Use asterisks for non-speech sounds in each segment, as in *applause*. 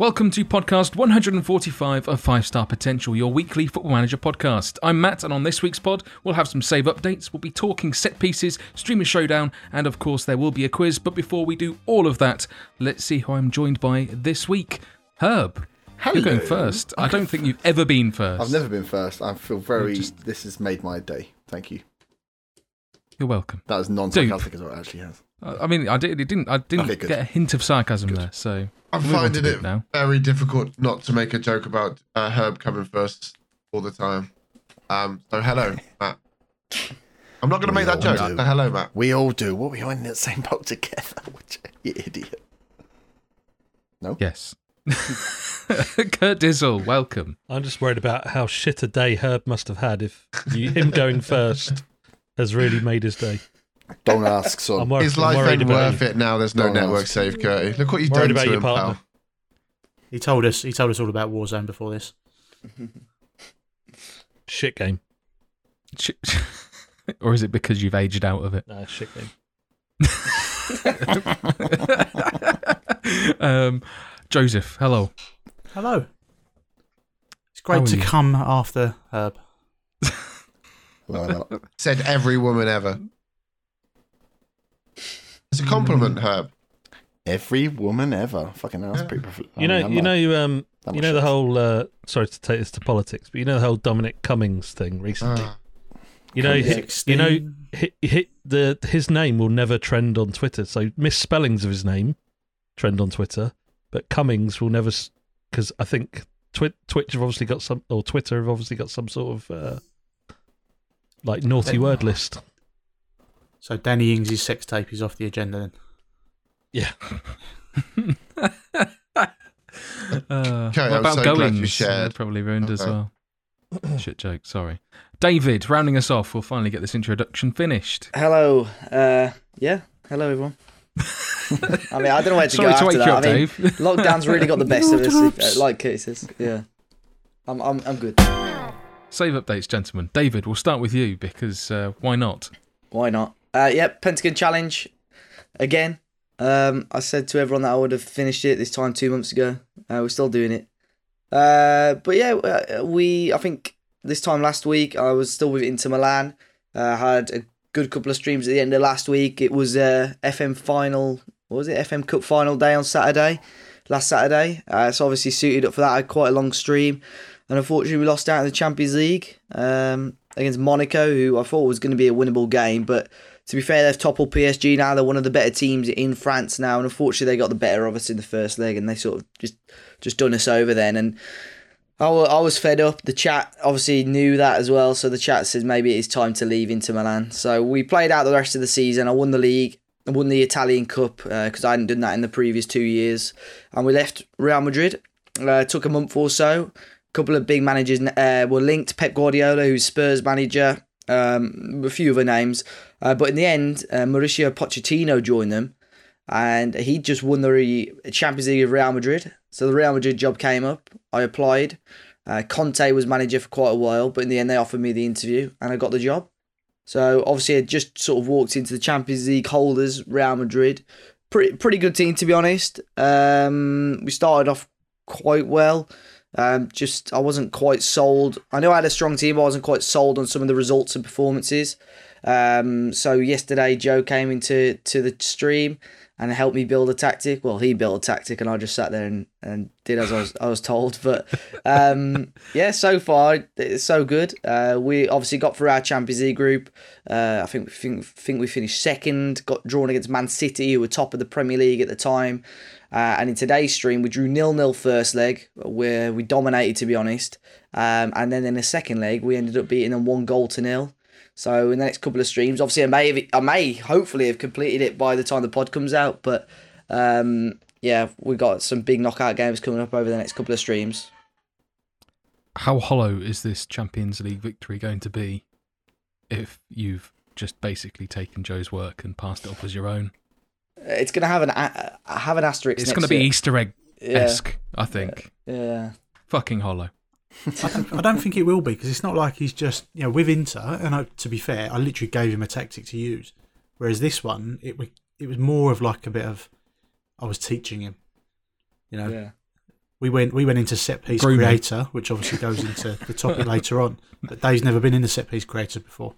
Welcome to podcast 145 of 5 Star Potential, your weekly football manager podcast. I'm Matt, and on this week's pod, we'll have some save updates, we'll be talking set pieces, streamer showdown, and of course, there will be a quiz. But before we do all of that, let's see who I'm joined by this week. Herb. You're going first. I don't think you've ever been first. I've never been first. I feel very. Just... This has made my day. Thank you. You're welcome. That was non-sarcastic as well. It actually has. I mean, I did, it didn't. I didn't Okay, get a hint of sarcasm there. So I'm Move on finding it now. very difficult not to make a joke about uh, Herb coming first all the time. Um, so hello, *laughs* Matt. I'm not going to make that joke. do. So hello, Matt. We all do. What we are in that same boat together? *laughs* Which you idiot. No. Yes. *laughs* Kurt Dizzle, welcome. I'm just worried about how shit a day Herb must have had if you, him going first has really made his day. Don't ask, I'm, son. wor- Is I'm life ain't worth you. it now? There's no Don't network ask. save, Curty. Look what you've done about to your him, partner. pal. He told us. He told us all about Warzone before this. *laughs* Shit game. Sh- *laughs* or is it because you've aged out of it? Nah, shit game. *laughs* um, Joseph, hello. Hello. It's great to you? come after Herb. No, no. Said every woman ever. It's a compliment, Mm. Herb. Every woman ever. Fucking hell, that's pretty. prof- I You know, mean, I'm you not know, um, that you know the whole. Uh, sorry to take this to politics, but you know the whole Dominic Cummings thing recently. Ah. you know, Cummings. hi- you know, hi- hi- the his name will never trend on Twitter. So misspellings of his name trend on Twitter, but Cummings will never, because I think Twi- Twitch have obviously got some, or Twitter have obviously got some sort of uh, like naughty word list. So Danny Ings' sex tape is off the agenda then. Yeah. *laughs* Uh, Okay, what about so glad Goings? you shared. Probably ruined as well. Shit joke, sorry. David, rounding us off, we'll finally get this introduction finished. Hello. Uh, yeah. Hello, everyone. *laughs* I mean, I don't know where to Sorry go to after wake that. you up, I mean, Dave. *laughs* lockdown's really got the best of us, uh, like Curtis says. Yeah. I'm, I'm, I'm good. Save updates, gentlemen. David, we'll start with you because uh, why not? Why not? Uh, yep, Pentagon Challenge again. Um, I said to everyone that I would have finished it this time two months ago. Uh, we're still doing it. Uh, but yeah, uh, we. I think this time last week I was still with Inter Milan. Uh, had a good couple of streams at the end of last week. It was uh, FM final. What was it? FM Cup final day on Saturday, last Saturday. So obviously suited up for that. I had quite a long stream, and unfortunately we lost out in the Champions League um, against Monaco, who I thought was going to be a winnable game, but to be fair, they've toppled PSG now. They're one of the better teams in France now, and unfortunately, they got the better of us in the first leg, and they sort of just just done us over then. And I wa- I was fed up. The chat obviously knew that as well, so the chat said maybe it is time to leave Inter Milan. So we played out the rest of the season. I won the league. I won the Italian Cup because I hadn't done that in the previous two years, and we left Real Madrid. Uh, took a month or so. A couple of big managers uh, were linked. Pep Guardiola, who's Spurs manager, um, a few other names. Uh, but in the end, uh, Mauricio Pochettino joined them, and he just won the Champions League of Real Madrid. So the Real Madrid job came up. I applied. Uh, Conte was manager for quite a while, but in the end, they offered me the interview, and I got the job. So obviously, I just sort of walked into the Champions League holders, Real Madrid. Pretty pretty good team to be honest. Um, we started off quite well. Um, just I wasn't quite sold. I know I had a strong team, but I wasn't quite sold on some of the results and performances. Um, so yesterday Joe came into to the stream and helped me build a tactic. Well, he built a tactic, and I just sat there and, and did as I was I was told. But um, *laughs* yeah, so far it's so good. Uh, we obviously got through our Champions League group. Uh, I think think, think we finished second. Got drawn against Man City, who were top of the Premier League at the time. Uh, and in today's stream, we drew nil nil first leg, where we dominated to be honest. Um, and then in the second leg, we ended up beating them one goal to nil. So in the next couple of streams, obviously I may have, I may hopefully have completed it by the time the pod comes out. But um, yeah, we got some big knockout games coming up over the next couple of streams. How hollow is this Champions League victory going to be if you've just basically taken Joe's work and passed it off as your own? It's gonna have an a- have an asterisk. It's going to be. Easter egg yeah, esque, I think. yeah. Fucking hollow. I don't, I don't think it will be because it's not like he's just you know with Inter. And I, to be fair, I literally gave him a tactic to use. Whereas this one, it was it was more of like a bit of I was teaching him. You know, Yeah. we went we went into set piece Grooming. creator, which obviously goes into the topic *laughs* later on. But Dave's never been in the set piece creator before,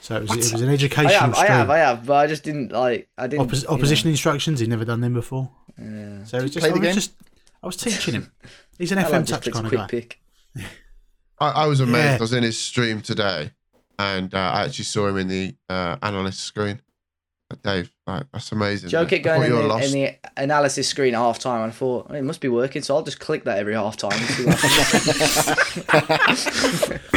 so it was, it was an I educational have, I have, I have, but I just didn't like. I didn't. Oppos- you know. opposition instructions. He'd never done them before, Yeah. so it was just, play I the was just I was teaching him. *laughs* He's an I FM like touch clicks kind of quick guy. pick. I, I was amazed. Yeah. I was in his stream today, and uh, I actually saw him in the uh, analyst screen. Dave, like, that's amazing. Joe man. kept going in the, lost. in the analysis screen at half time, and I thought "Oh, it must be working, so I'll just click that every half time. and see what happens." *laughs*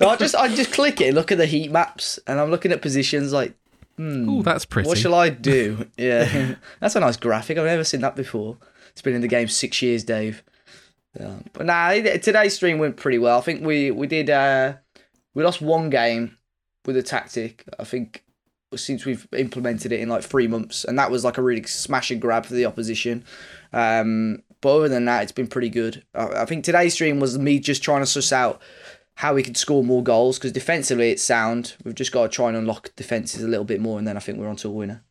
No, I just I just click it, and look at the heat maps, and I'm looking at positions like, hmm, Oh, that's pretty. what shall I do? *laughs* Yeah, that's a nice graphic. I've never seen that before. It's been in the game six years, Dave. Yeah. But nah, today's stream went pretty well. I think we we did uh we lost one game with a tactic. I think since we've implemented it in like three months, and that was like a really smash and grab for the opposition. Um, but other than that, it's been pretty good. I, I think today's stream was me just trying to suss out how we could score more goals because defensively it's sound. We've just got to try and unlock defenses a little bit more, and then I think we're on to a winner.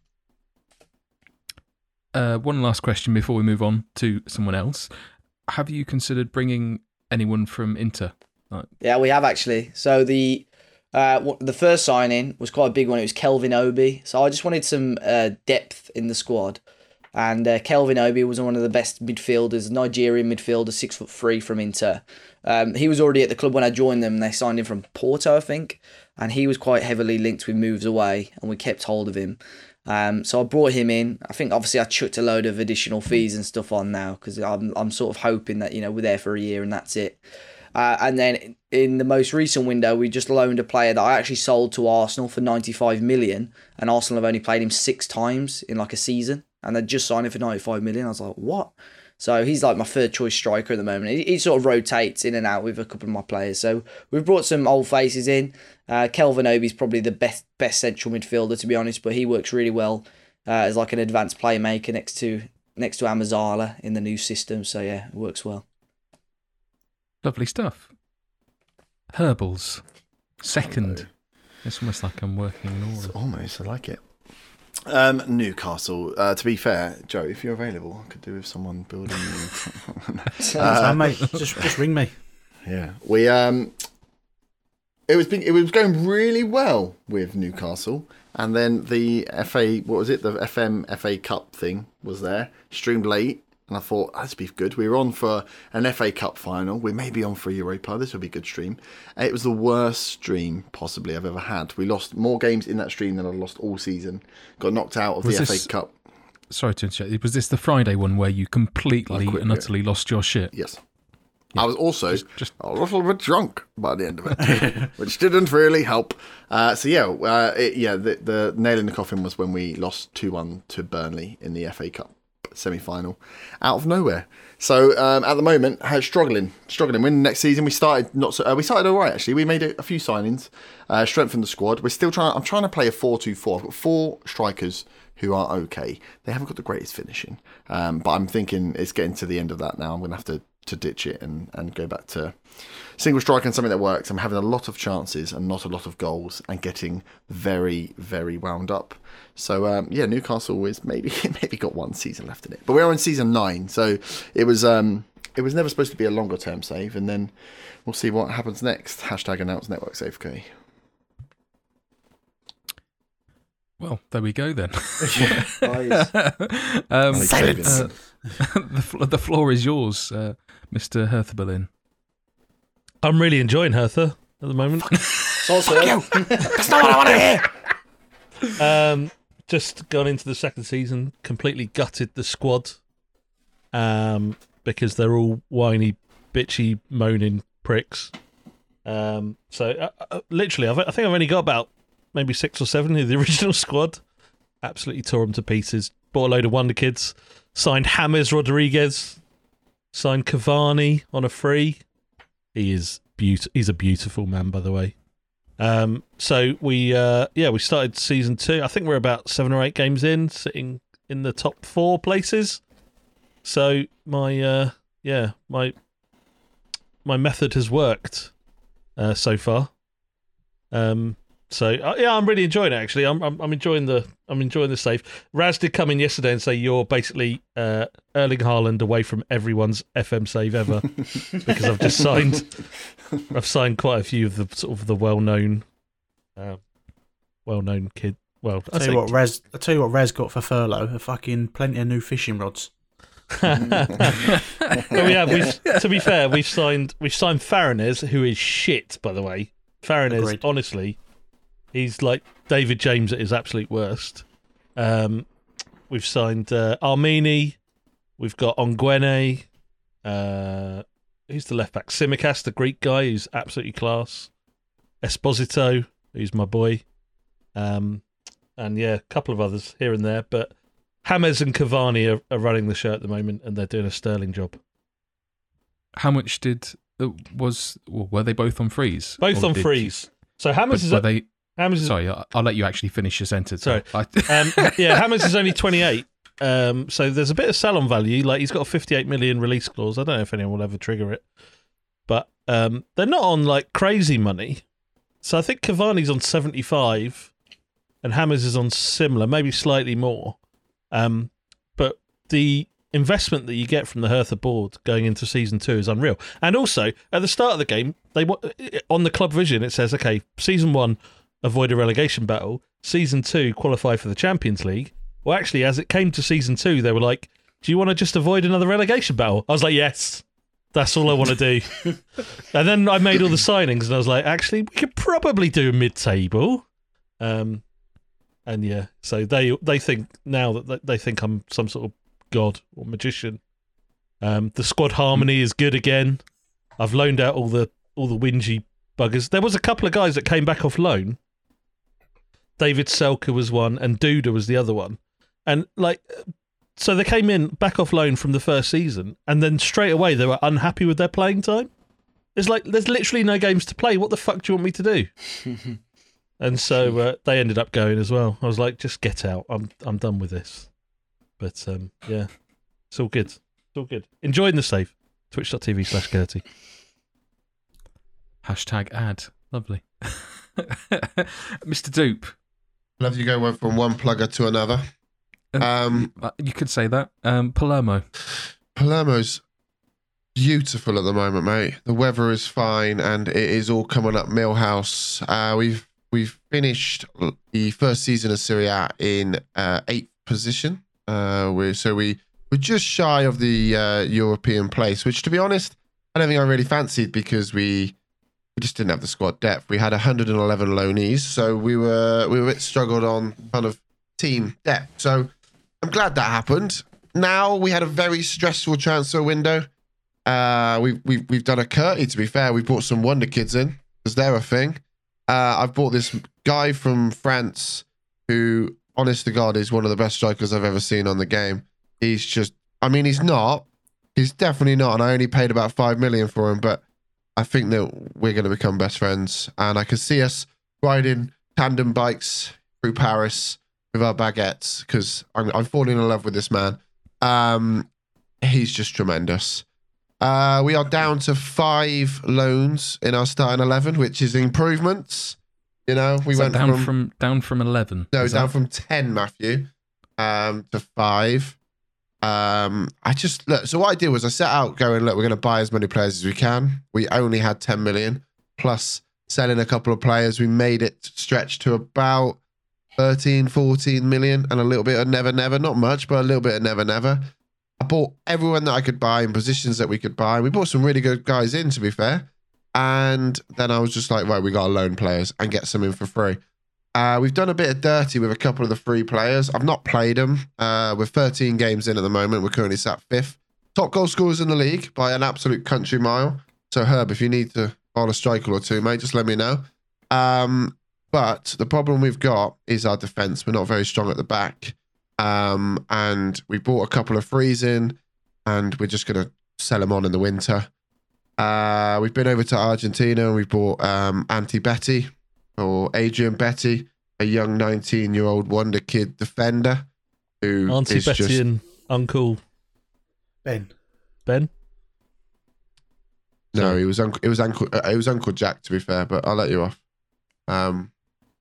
Uh, one last question before we move on to someone else. Have you considered bringing anyone from Inter? Yeah, we have actually. So the uh, the first signing was quite a big one. It was Kelvin Obi. So I just wanted some uh, depth in the squad, and uh, Kelvin Obi was one of the best midfielders, Nigerian midfielder, six foot three from Inter. Um, he was already at the club when I joined them. They signed him from Porto, I think, and he was quite heavily linked with moves away, and we kept hold of him. Um, so I brought him in. I think obviously I chucked a load of additional fees and stuff on now because I'm I'm sort of hoping that you know we're there for a year and that's it. Uh, and then in the most recent window, we just loaned a player that I actually sold to Arsenal for 95 million, and Arsenal have only played him six times in like a season, and they just signed him for 95 million. I was like, what? So he's like my third choice striker at the moment. He, he sort of rotates in and out with a couple of my players. So we've brought some old faces in. Uh, Kelvin Obi's probably the best best central midfielder to be honest, but he works really well uh, as like an advanced playmaker next to next to Amazala in the new system. So yeah, it works well. Lovely stuff. Herbals. Second. It's almost like I'm working in It's almost, I like it. Um, Newcastle. Uh, to be fair, Joe, if you're available, I could do with someone building. *laughs* *laughs* you. so, mate, just just ring me. *laughs* yeah, we um, it was being, it was going really well with Newcastle, and then the FA, what was it, the FM FA Cup thing was there, streamed late, and I thought "Oh, this would be good. We were on for an FA Cup final. We may be on for Europa. This would be a good stream. And It was the worst stream possibly I've ever had. We lost more games in that stream than I lost all season. Got knocked out of Was the this- FA Cup. Sorry to interrupt. Was this the Friday one where you completely and utterly lost your shit? Yes. I was also just- a little bit drunk by the end of it, *laughs* which didn't really help. Uh, so yeah, uh, it, yeah, the, the nail in the coffin was when we lost two one to Burnley in the FA Cup semi final, out of nowhere. So um, at the moment, struggling, struggling. When next season we started not so, uh, we started all right actually. We made a, a few signings, uh, strengthened the squad. We're still trying. I'm trying to play a four two four. I've got four strikers who are okay. They haven't got the greatest finishing, um, but I'm thinking it's getting to the end of that now. I'm going to have to to ditch it and, and go back to single strike and something that works. I'm having a lot of chances and not a lot of goals and getting very, very wound up. So um, yeah, Newcastle is maybe *laughs* maybe got one season left in it, but we're in season nine, so it was um, it was never supposed to be a longer term save, and then we'll see what happens next. Hashtag announce network save K. Well, there we go then. *laughs* *laughs* Um, Silence. uh, the, the floor is yours, uh, Mr. Hertha Berlin. I'm really enjoying Hertha at the moment. it's also That's not what I want to hear. *laughs* Um, just gone into the second season, completely gutted the squad um, because they're all whiny, bitchy, moaning pricks. Um, so uh, uh, literally, I've, I think I've only got about maybe six or seven of the *laughs* original squad. Absolutely tore them to pieces. Bought a load of wonder kids. Signed Hammers Rodriguez. Signed Cavani on a free. He is beaut- He's a beautiful man, by the way. Um, so we, uh, yeah, we started season two. I think we're about seven or eight games in, sitting in the top four places. So my, uh, yeah, my my method has worked uh, so far. Um, so uh, yeah, I'm really enjoying it. Actually, I'm, I'm I'm enjoying the I'm enjoying the save. Raz did come in yesterday and say you're basically uh, Erling Haaland away from everyone's FM save ever *laughs* because I've just signed I've signed quite a few of the sort of the well known, uh, well known kid. Well, I tell you what, Raz. I tell you what, Raz got for furlough. A fucking plenty of new fishing rods. *laughs* well, yeah, we've, to be fair, we've signed we've signed Farinez, who is shit, by the way. Farinez, honestly, he's like David James at his absolute worst. Um, we've signed uh, Armini, we've got Onguene, uh, who's the left back? Tsimikas, the Greek guy, who's absolutely class. Esposito, who's my boy. Um, and yeah, a couple of others here and there, but Hammers and Cavani are, are running the show at the moment, and they're doing a sterling job. How much did uh, was well, were they both on freeze? Both on freeze. So Hammers is were they? Hammers is Sorry, I- I'll let you actually finish your sentence. Sorry. I, um, *laughs* yeah, Hammers is only 28. Um, so there's a bit of sell on value. Like he's got a 58 million release clause. I don't know if anyone will ever trigger it, but um, they're not on like crazy money. So I think Cavani's on 75, and Hammers is on similar, maybe slightly more. Um, but the investment that you get from the Hertha board going into season two is unreal. And also at the start of the game, they on the club vision it says, okay, season one avoid a relegation battle. Season two qualify for the Champions League. Well, actually, as it came to season two, they were like, "Do you want to just avoid another relegation battle?" I was like, "Yes." That's all I want to do. *laughs* and then I made all the signings, and I was like, actually, we could probably do a mid-table. Um, and yeah, so they they think now that they- they think I'm some sort of god or magician. Um, the squad harmony is good again. I've loaned out all the all the whingy buggers. There was a couple of guys that came back off loan. Davie Selke was one, and Duda was the other one. And like, so they came in back off loan from the first season, and then straight away they were unhappy with their playing time. It's like there's literally no games to play. What the fuck do you want me to do? *laughs* and so uh, they ended up going as well. I was like, just get out. I'm I'm done with this. But um, yeah, it's all good. It's all good. Enjoying the save. Twitch.tv slash Gertie. Hashtag ad. Lovely. *laughs* Mr. Dupe. Love you go from one plugger to another. Um, Uh, You could say that. Um, Palermo. Palermo's beautiful at the moment, mate. The weather is fine, and it is all coming up. Milhouse. Uh, we've we've finished the first season of Serie A in uh, eighth position. Uh, we so we we're just shy of the uh, European place, which, to be honest, I don't think I really fancied because we we just didn't have the squad depth. We had 111 loanees, so we were we were a bit struggled on kind of team depth. So I'm glad that happened. Now we had a very stressful transfer window. Uh, we've we've we've done a Curty. To be fair, we brought some wonder kids in because they're a thing. Uh, I've bought this guy from France who, honest to God, is one of the best strikers I've ever seen on the game. He's just, I mean, he's not. He's definitely not. And I only paid about five million for him, but I think that we're going to become best friends. And I can see us riding tandem bikes through Paris with our baguettes because I'm, I'm falling in love with this man. Um, he's just tremendous. Uh, we are down to five loans in our starting eleven, which is improvements. You know, we that went down from, from, down from eleven. no down that- from ten, Matthew, um, to five. Um, I just look. So what I did was I set out going, look, we're going to buy as many players as we can. We only had ten million plus selling a couple of players. We made it stretch to about 13, 14 million and a little bit of never, never. Not much, but a little bit of never, never. I bought everyone that I could buy in positions that we could buy. We bought some really good guys in, to be fair. And then I was just like, right, we got to loan players and get some in for free. Uh, we've done a bit of dirty with a couple of the free players. I've not played them. Uh, we're 13 games in at the moment. We're currently sat fifth. Top goal scorers in the league by an absolute country mile. So, Herb, if you need to on a striker or two, mate, just let me know. Um, but the problem we've got is our defence. We're not very strong at the back. Um, and we bought a couple of frees in, and we're just going to sell them on in the winter. Uh, we've been over to Argentina and we bought um, Auntie Betty or Adrian Betty, a young 19 year old wonder kid defender who Auntie is Betty just and Uncle Ben. Ben. no, Sorry. it was uncle it was uncle uh, it was Uncle Jack to be fair, but I'll let you off. Um,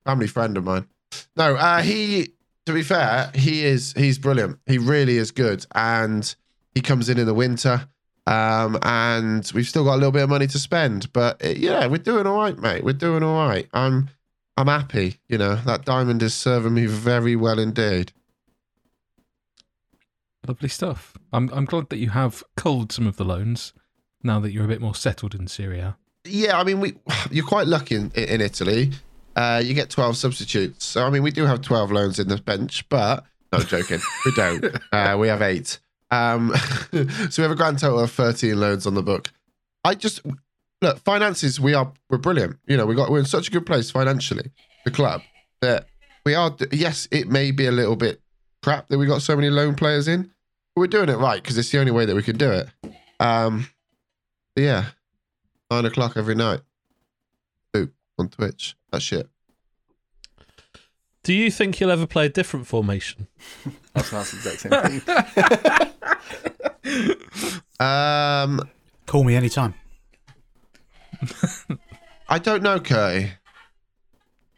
family friend of mine. No, uh, he. To be fair, he is he's brilliant. He really is good, and he comes in in the winter. Um, and we've still got a little bit of money to spend, but uh, yeah, we're doing all right, mate. We're doing all right. I'm I'm happy. You know that diamond is serving me very well indeed. Lovely stuff. I'm I'm glad that you have culled some of the loans now that you're a bit more settled in Serie A. Yeah, I mean, we *sighs* you're quite lucky in, in Italy. Uh, you get 12 substitutes. So, I mean, we do have 12 loans in the bench, but no, joking. we don't. *laughs* Uh, we have eight. Um, *laughs* so we have a grand total of 13 loans on the book. I just look finances. We are we're brilliant. You know, we got we're in such a good place financially. The club that we are. Yes, it may be a little bit crap that we got so many loan players in, but we're doing it right because it's the only way that we can do it. Um, yeah, nine o'clock every night. Boop on Twitch. That shit. Do you think you'll ever play a different formation? That's *laughs* that's the exact same thing. *laughs* Um, Call me anytime. I don't know, Curry.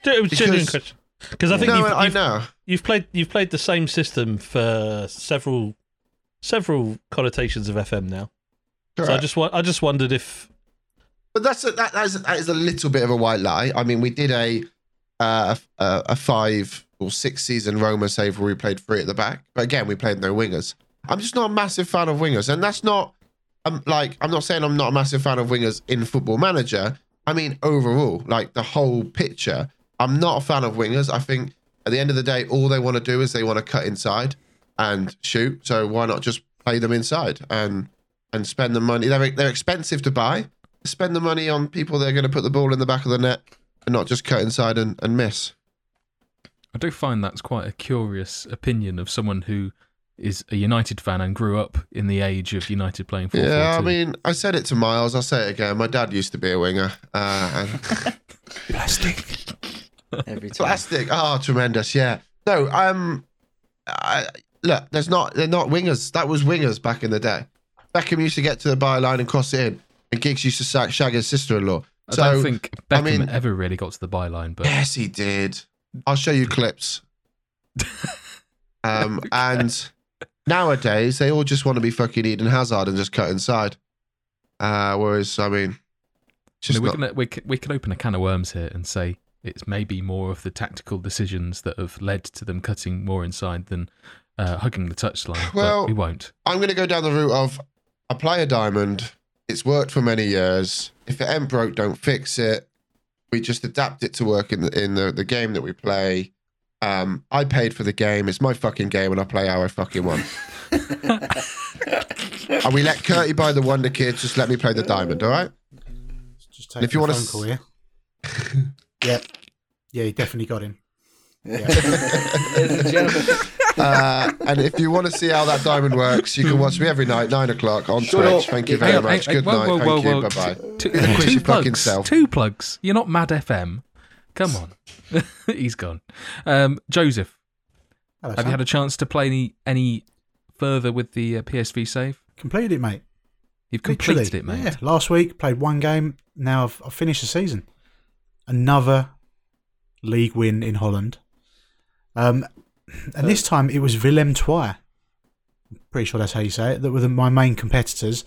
It was a Because- Because I think no, you've, I you've, know. you've played you've played the same system for several several connotations of FM now. So I just I just wondered if But that's a, that, that, is, that is a little bit of a white lie. I mean, we did a uh, a, a five or six season Roma save where we played three at the back, but again, we played no wingers. I'm just not a massive fan of wingers, and that's not. I'm like I'm not saying I'm not a massive fan of wingers in Football Manager. I mean overall, like the whole picture. I'm not a fan of wingers. I think at the end of the day, all they want to do is they want to cut inside and shoot. So why not just play them inside and and spend the money? They're they're expensive to buy spend the money on people that are going to put the ball in the back of the net and not just cut inside and, and miss. I do find that's quite a curious opinion of someone who is a United fan and grew up in the age of United playing 4 Yeah, I mean, I said it to Miles. I'll say it again. My dad used to be a winger. Uh, and *laughs* Plastic. every *laughs* time. plastic. Oh, tremendous. Yeah. No, um, I, look, there's not, they're not wingers. That was wingers back in the day. Beckham used to get to the byline and cross it in, and Giggs used to sack, shag his sister in law. I So, don't think Beckham I mean- ever really got to the byline, but Yes, he did. I'll show you clips. *laughs* Um, and nowadays they all just want to be fucking Eden Hazard and just cut inside. Uh, whereas, I mean, just know, we're not, gonna we can, we can open a can of worms here and say it's maybe more of the tactical decisions that have led to them cutting more inside than uh, hugging the touchline. Well- but we won't. I'm going to go down the route of apply a diamond. It's worked for many years. If it ain't broke, don't fix it. We just adapt it to work in the in the, the game that we play. Um, I paid for the game. It's my fucking game, and I play how I fucking want. *laughs* and we let Curtie buy the Wonder Kids. Just let me play the diamond, all right? Just take If you wanna call *laughs* here. yeah. Yeah, you definitely got him. Ladies and Uh, and if you want to see how that diamond works, you can watch me every night, nine o'clock on Shut Twitch. up. Thank you very Hang on, much. hang- Good whoa, night. whoa, Thank whoa, you. Bye bye. Two, two plugs. self. Two plugs. You're not Mad FM. Come on. *laughs* He's gone. Um, Joseph, Hello, have you had a chance to play any any further with the uh, PSV save? Completed it, mate. You've Literally. completed it, mate. Yeah, last week played one game. Now I've, I've finished the season. Another league win in Holland. Um, and this time it was Willem Twy. I'm pretty sure that's how you say it. That were the, my main competitors,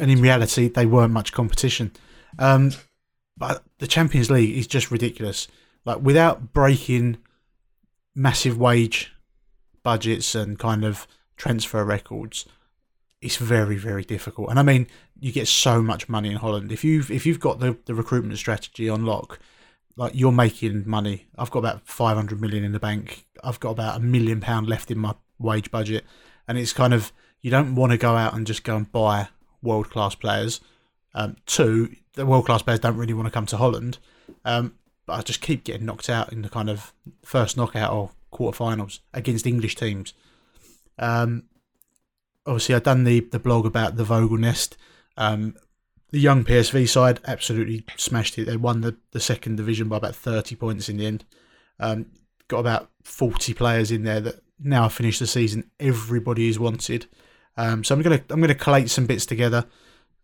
and in reality they weren't much competition. Um, but the Champions League is just ridiculous. Like without breaking massive wage budgets and kind of transfer records, it's very very difficult. And I mean, you get so much money in Holland if you've if you've got the the recruitment strategy on lock. Like you're making money. I've got about five hundred million in the bank. I've got about a million pound left in my wage budget, and it's kind of you don't want to go out and just go and buy world class players. Um, two, the world class players don't really want to come to Holland. Um, but I just keep getting knocked out in the kind of first knockout or quarterfinals against English teams. Um, obviously, I've done the, the blog about the Vogel Nest. Um, the young PSV side absolutely smashed it. They won the, the second division by about 30 points in the end. Um, got about 40 players in there that now finished the season. Everybody is wanted. Um, so I'm gonna I'm gonna collate some bits together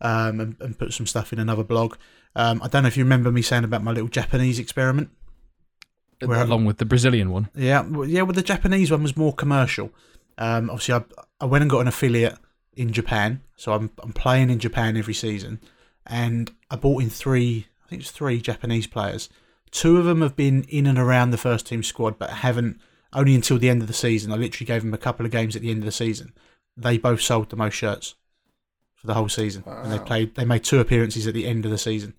um, and, and put some stuff in another blog. Um, I don't know if you remember me saying about my little Japanese experiment. Where- along with the Brazilian one. Yeah, well, yeah. Well, the Japanese one was more commercial. Um, obviously, I, I went and got an affiliate in Japan, so I'm I'm playing in Japan every season, and I bought in three. I think it's three Japanese players. Two of them have been in and around the first team squad, but haven't only until the end of the season. I literally gave them a couple of games at the end of the season. They both sold the most shirts for the whole season, and they played. They made two appearances at the end of the season.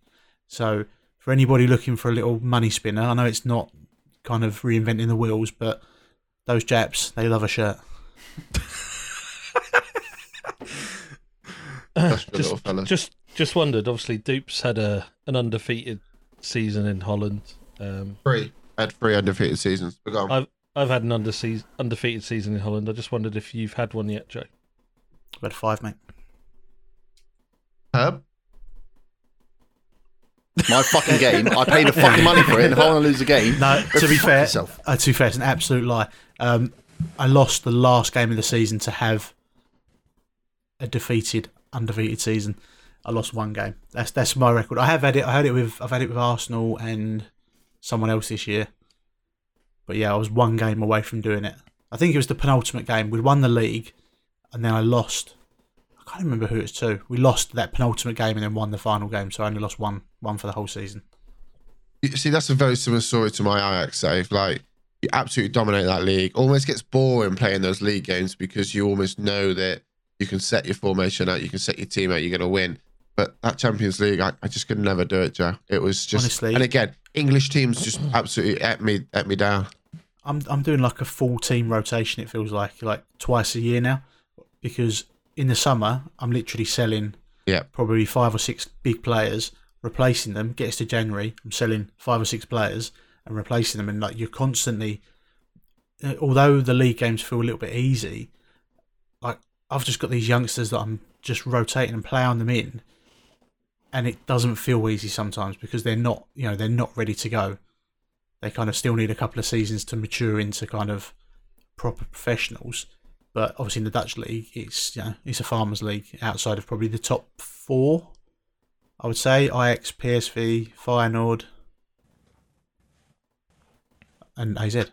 So, for anybody looking for a little money spinner, I know it's not kind of reinventing the wheels, but those Japs, they love a shirt. That's just, fella. just just wondered. Obviously, Dupes had a an undefeated season in Holland. Um, Three. Had three undefeated seasons. But go on. I've I've had an under undefeated season in Holland. I just wondered if you've had one yet, Joe. I've had five, mate. Herb? My fucking game. I paid the fucking money for it, and if I want to lose a game, No, to be fair, uh, to be fair, it's an absolute lie. Um, I lost the last game of the season to have a defeated, undefeated season. I lost one game. That's that's my record. I have had it. I had it with I've had it with Arsenal and someone else this year. But yeah, I was one game away from doing it. I think it was the penultimate game. We'd won the league, and then I lost. I can't remember who it's to. We lost that penultimate game and then won the final game. So I only lost one one for the whole season. You See, that's a very similar story to my Ajax save. Like, you absolutely dominate that league. Almost gets boring playing those league games because you almost know that you can set your formation out, you can set your team out, you're going to win. But that Champions League, I, I just could never do it, Joe. It was just, Honestly. and again, English teams just absolutely ate me, ate me down. I'm I'm doing like a full team rotation. It feels like like twice a year now, because in the summer I'm literally selling Yeah. probably five or six big players, replacing them. Gets to January, I'm selling five or six players and replacing them, and like you're constantly. uh, Although the league games feel a little bit easy, like I've just got these youngsters that I'm just rotating and ploughing them in, and it doesn't feel easy sometimes because they're not, you know, they're not ready to go they kind of still need a couple of seasons to mature into kind of proper professionals. But obviously in the Dutch league, it's you know it's a farmers league outside of probably the top four. I would say Ajax, PSV, Feyenoord, and AZ. It's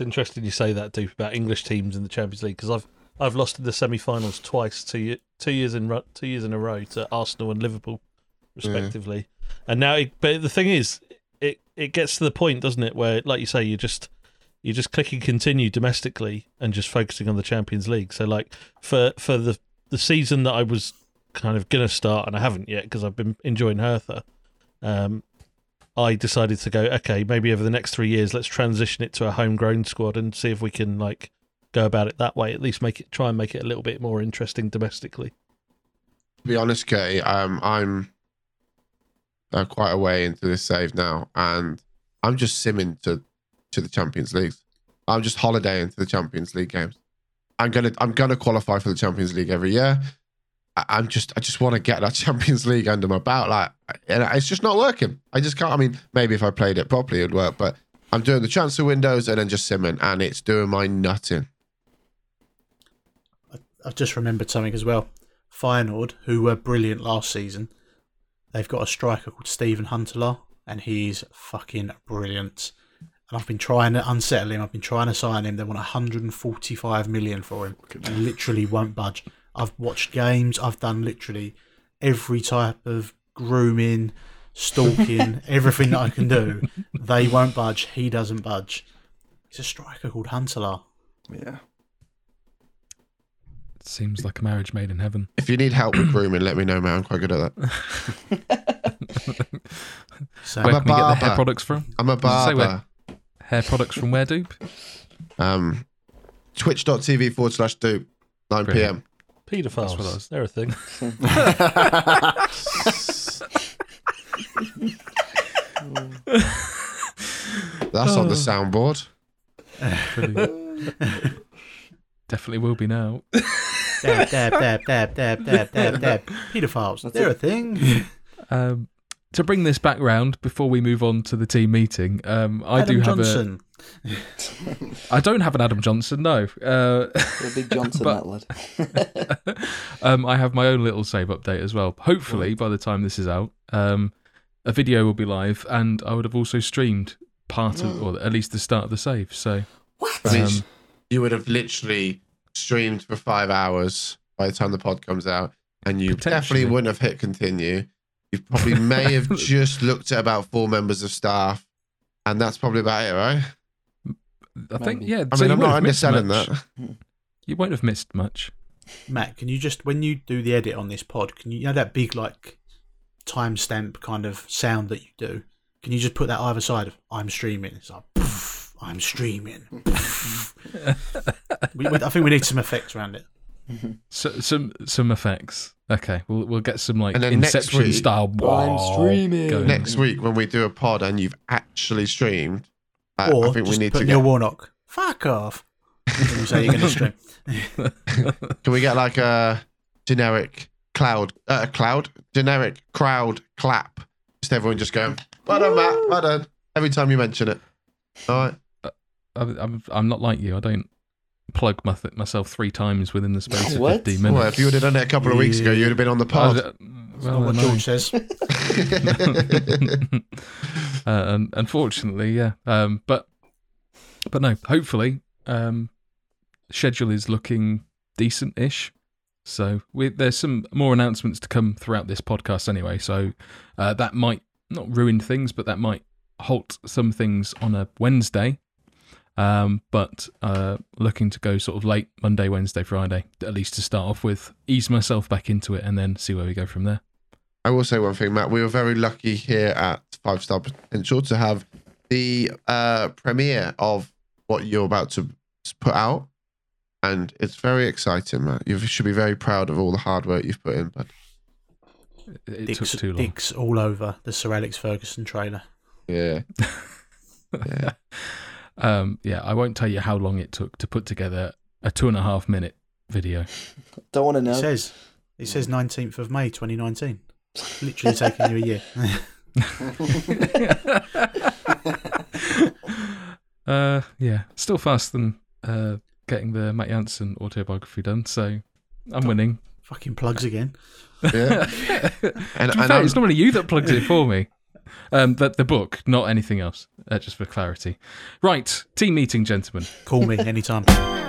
interesting you say that, Dupe, about English teams in the Champions League because I've I've lost in the semi-finals twice, two two years in two years in a row to Arsenal and Liverpool, respectively. Mm. And now, it, but the thing is, it it gets to the point, doesn't it, where like you say, you just you're just clicking continue domestically and just focusing on the Champions League. So like for for the the season that I was kind of gonna start and I haven't yet because I've been enjoying Hertha. Um, I decided to go, okay, maybe over the next three years, let's transition it to a homegrown squad and see if we can like go about it that way. At least make it try and make it a little bit more interesting domestically. To be honest, Kay, um, I'm uh, quite a way into this save now, and I'm just simming to to the Champions League. I'm just holidaying to the Champions League games. I'm gonna I'm gonna qualify for the Champions League every year. I, I'm just I just want to get that *laughs* Champions League under my belt. Like, and it's just not working. I just can't. I mean, maybe if I played it properly, it'd work. But I'm doing the transfer windows and then just simming, and it's doing my nutting. I've just remembered something as well. Feyenoord, who were brilliant last season, they've got a striker called Stephen Huntelaar, and he's fucking brilliant. And I've been trying to unsettle him. I've been trying to sign him. They want 145 million for him, and literally won't budge. I've watched games. I've done literally every type of grooming, stalking, *laughs* everything that I can do. They won't budge. He doesn't budge. He's a striker called Huntelaar. Yeah. It seems like a marriage made in heaven. If you need help with grooming, let me know, man. I'm quite good at that. *laughs* So Where a can we get the hair products from? I'm a Does it say where? barber. Hair products from where, Dupe? Um, Twitch.tv forward slash dupe, 9 Brilliant. p.m. what I was- Pedophiles, they're a thing. That's on the Oh. soundboard. Definitely will be now. dab, dab, dab, dab, dab, dab, dab, dab. Pedophiles, they're a thing. Um, to bring this back round before we move on to the team meeting, um, I Adam do have Johnson. a. *laughs* I don't have an Adam Johnson. No, uh, big Johnson, *laughs* But- that lad. *laughs* um, I have my own little save update as well. Hopefully, by the time this is out, um, a video will be live, and I would have also streamed part of, or at least the start of the save. So I mean, Um, you would have literally streamed for five hours by the time the pod comes out, and you definitely wouldn't have hit continue. You probably may have *laughs* just looked at about four members of staff, and that's probably about it, right? I think Maybe. yeah. I so mean, I'm won't not have missed underselling much. that. Hmm. You won't have missed much. Matt, can you just when you do the edit on this pod, can you, you know that big like timestamp kind of sound that you do? Can you just put that either side of I'm streaming? It's like poof, I'm streaming. *laughs* we, we, I think we need some effects around it. *laughs* So, some some effects. Okay, we'll we'll get some like And then next Inception week- style. I'm streaming. going. Next week, when we do a pod and you've actually streamed, I, or I think we just need put to Neil get. Warnock. Fuck off. you say you're going to stream. *laughs* Can we get like a generic cloud, uh, cloud, generic crowd clap? Just everyone just going, well done, Matt, well done. Every time you mention it. All right. I'm, I'm I'm not like you. I don't plug my th- myself three times within the space of What? 15 minutes. Well, if you would have done it a couple of weeks ago, you'd have been on the I pod. was- Not well, what no. George says. *laughs* *laughs* uh, and unfortunately, yeah. Um, but but no, hopefully, um, schedule is looking decent-ish. So we, there's some more announcements to come throughout this podcast anyway. So uh, that might not ruin things, but that might halt some things on a Wednesday. Um, but uh, looking to go sort of late Monday, Wednesday, Friday, at least to start off with, ease myself back into it, and then see where we go from there. I will say one thing, Matt. We were very lucky here at Five Star Potential to have the uh, premiere of what you're about to put out. And it's very exciting, Matt. You should be very proud of all the hard work you've put in. But It, it Dicks, took too long. dicks all over the Sir Alex Ferguson trailer. yeah, *laughs* yeah. Um, yeah, I won't tell you how long it took to put together a two and a half minute video. *laughs* Don't want to know. It know. says it says 19th of May 2019. Literally taking you a year. *laughs* uh, yeah, still faster than uh, getting the Matt Jansen autobiography done. So I'm winning. Fucking plugs again. yeah. *laughs* And, To be and fair, it's normally you that plugs it for me. Um, the, the book, not anything else. Uh, just for clarity. Right, team meeting, gentlemen. Call me anytime. *laughs*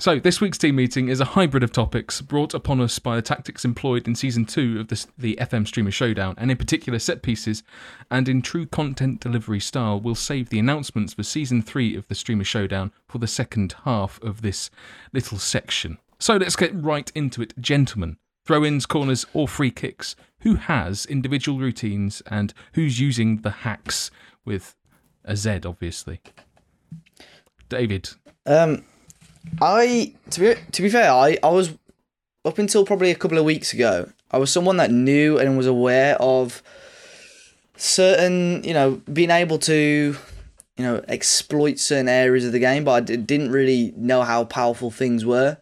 So, this week's team meeting is a hybrid of topics brought upon us by the tactics employed in season two of the, the FM Streamer Showdown, and in particular set pieces, and in true content delivery style, we'll save the announcements for season three of the Streamer Showdown for the second half of this little section. So, let's get right into it, gentlemen. Throw ins, corners, or free kicks. Who has individual routines and who's using the hacks with a Z, obviously? David. Um, I to be to be fair, I I was up until probably a couple of weeks ago. I was someone that knew and was aware of certain, you know, being able to, you know, exploit certain areas of the game, but I didn't really know how powerful things were.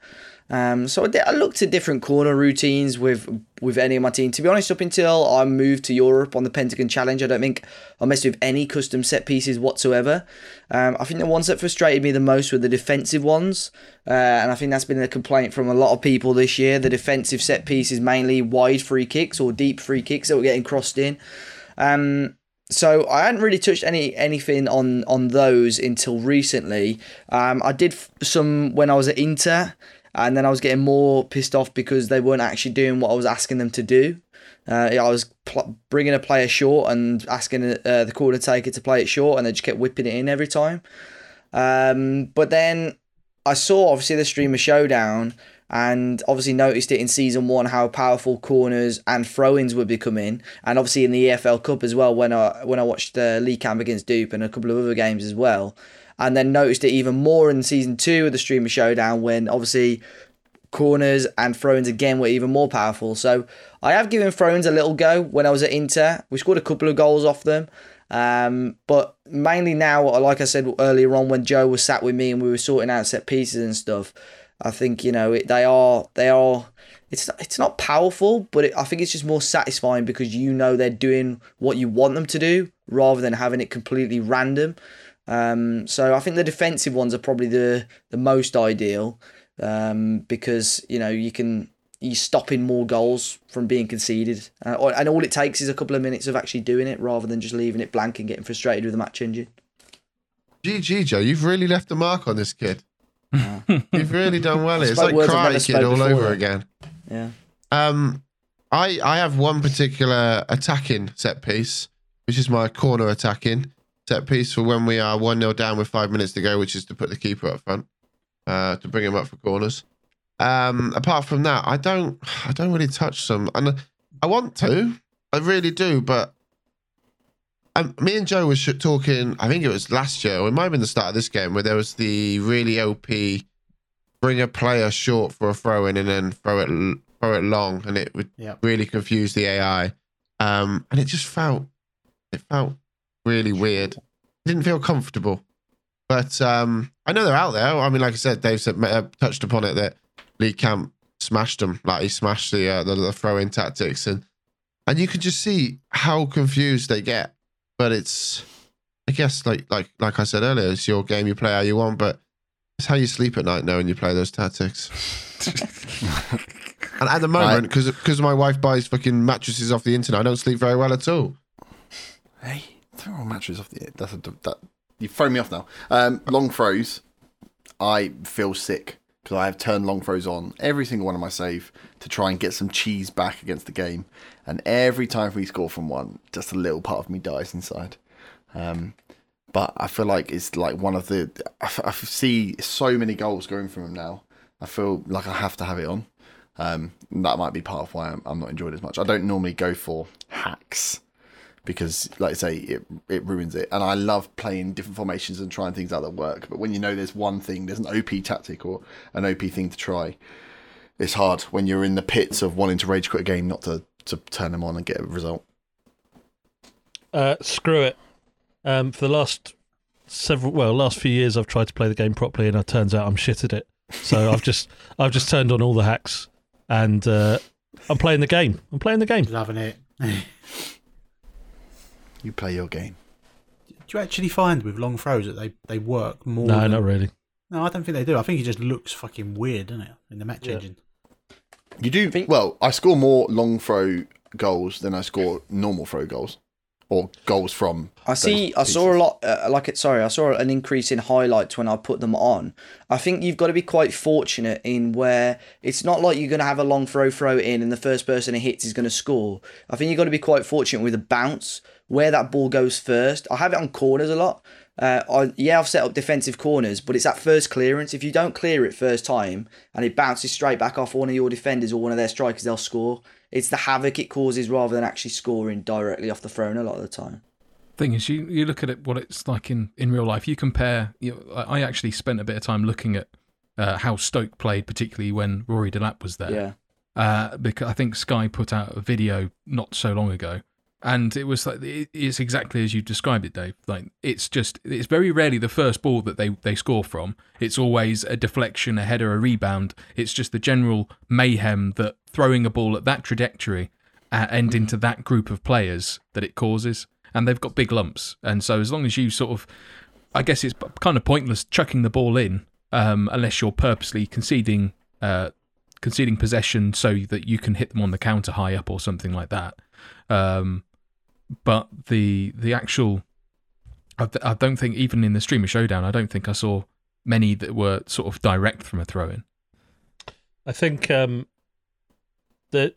Um, so I, did, I looked at different corner routines with with any of my team. To be honest, up until I moved to Europe on the Pentagon Challenge, I don't think I messed with any custom set pieces whatsoever. Um, I think the ones that frustrated me the most were the defensive ones, uh, and I think that's been a complaint from a lot of people this year. The defensive set pieces, mainly wide free kicks or deep free kicks that were getting crossed in. Um, so I hadn't really touched any anything on on those until recently. Um, I did f- some when I was at Inter, and then I was getting more pissed off because they weren't actually doing what I was asking them to do. Uh, I was pl- bringing a player short and asking uh, the corner taker to play it short, and they just kept whipping it in every time. Um, but then I saw obviously the streamer showdown, and obviously noticed it in season one how powerful corners and throw-ins were becoming, and obviously in the EFL Cup as well when I when I watched uh, Lee Camp against Dupe and a couple of other games as well, and then noticed it even more in season two of the streamer showdown when obviously corners and throw-ins again were even more powerful. So I have given throw-ins a little go when I was at Inter. We scored a couple of goals off them. Um, but mainly now, like I said earlier on, when Joe was sat with me and we were sorting out set pieces and stuff, I think you know it, they are they are. It's it's not powerful, but it, I think it's just more satisfying because you know they're doing what you want them to do rather than having it completely random. Um, so I think the defensive ones are probably the the most ideal um, because you know you can he's stopping more goals from being conceded. Uh, or- and all it takes is a couple of minutes of actually doing it rather than just leaving it blank and getting frustrated with the match engine. GG, Joe, you've really left a mark on this kid. *laughs* You've really done well. It's like words I've Cry Kid all before, over though. again. Yeah. Um, I I have one particular attacking set piece, which is my corner attacking set piece for when we are one 0 down with five minutes to go, which is to put the keeper up front, uh, to bring him up for corners. Um, apart from that, I don't I don't really touch them, and I want to, I really do, but. Um, me and Joe was talking. I think it was last year, or it might have been the start of this game, where there was the really OP bring a player short for a throw in and then throw it throw it long, and it would Yep. really confuse the AI. Um, and it just felt it felt really weird. Didn't feel comfortable. But um, I know they're out there. I mean, like I said, Dave said, uh, touched upon it that Lee Camp smashed them. Like he smashed the uh, the, the throw in tactics, and and you can just see how confused they get. But it's, I guess, like like like I said earlier, it's your game. You play how you want, but it's how you sleep at night knowing you play those tactics. *laughs* and at the moment, because because my wife buys fucking mattresses off the internet, I don't sleep very well at all. Hey, throw matches off the. That's a that. You throw me off now. Um, long throws. I feel sick because I have turned long throws on every single one of my save to try and get some cheese back against the game, and every time we score from one, just a little part of me dies inside. Um, but I feel like it's like one of the. I, see so many goals going from him now. I feel like I have to have it on. Um, that might be part of why I'm, I'm not enjoying it as much. I don't normally go for hacks because, like I say, it it ruins it. And I love playing different formations and trying things out that work. But when you know there's one thing, there's an OP tactic or an OP thing to try, it's hard when you're in the pits of wanting to rage quit a game not to to turn them on and get a result. Uh, screw it. Um, for the last several, well, last few years, I've tried to play the game properly, and it turns out I'm shit at it. So *laughs* I've just, I've just turned on all the hacks, and uh, I'm playing the game. I'm playing the game. Loving it. *laughs* You play your game. Do you actually find with long throws that they, they work more? No, than, not really. No, I don't think they do. I think it just looks fucking weird, doesn't it, in the match Yeah. engine? You do think- well. I score more long throw goals than I score normal throw goals, or goals from. I see. I saw a lot. Uh, like it. Sorry, I saw an increase in highlights when I put them on. I think you've got to be quite fortunate in where it's not like you're going to have a long throw throw in and the first person it hits is going to score. I think you've got to be quite fortunate with a bounce where that ball goes first. I have it on corners a lot. Uh, I, yeah, I've set up defensive corners, but it's that first clearance. If you don't clear it first time and it bounces straight back off one of your defenders or one of their strikers, they'll score. It's the havoc it causes rather than actually scoring directly off the thrown a lot of the time. Thing is, you, you look at it, what it's like in, in real life. You compare. You I actually spent a bit of time looking at uh, how Stoke played, particularly when Rory Delap was there. Yeah. uh, because I think Sky put out a video not so long ago, and it was like it's exactly as you described it, Dave. Like it's just it's very rarely the first ball that they they score from. It's always a deflection, a header, a rebound. It's just the general mayhem that throwing a ball at that trajectory uh, and into that group of players that it causes, and they've got big lumps. And so as long as you sort of, I guess it's kind of pointless chucking the ball in um, unless you're purposely conceding. Uh, conceding possession so that you can hit them on the counter high up or something like that. Um, but the the actual, I, I don't think even in the streamer showdown, I don't think I saw many that were sort of direct from a throw in. I think um, that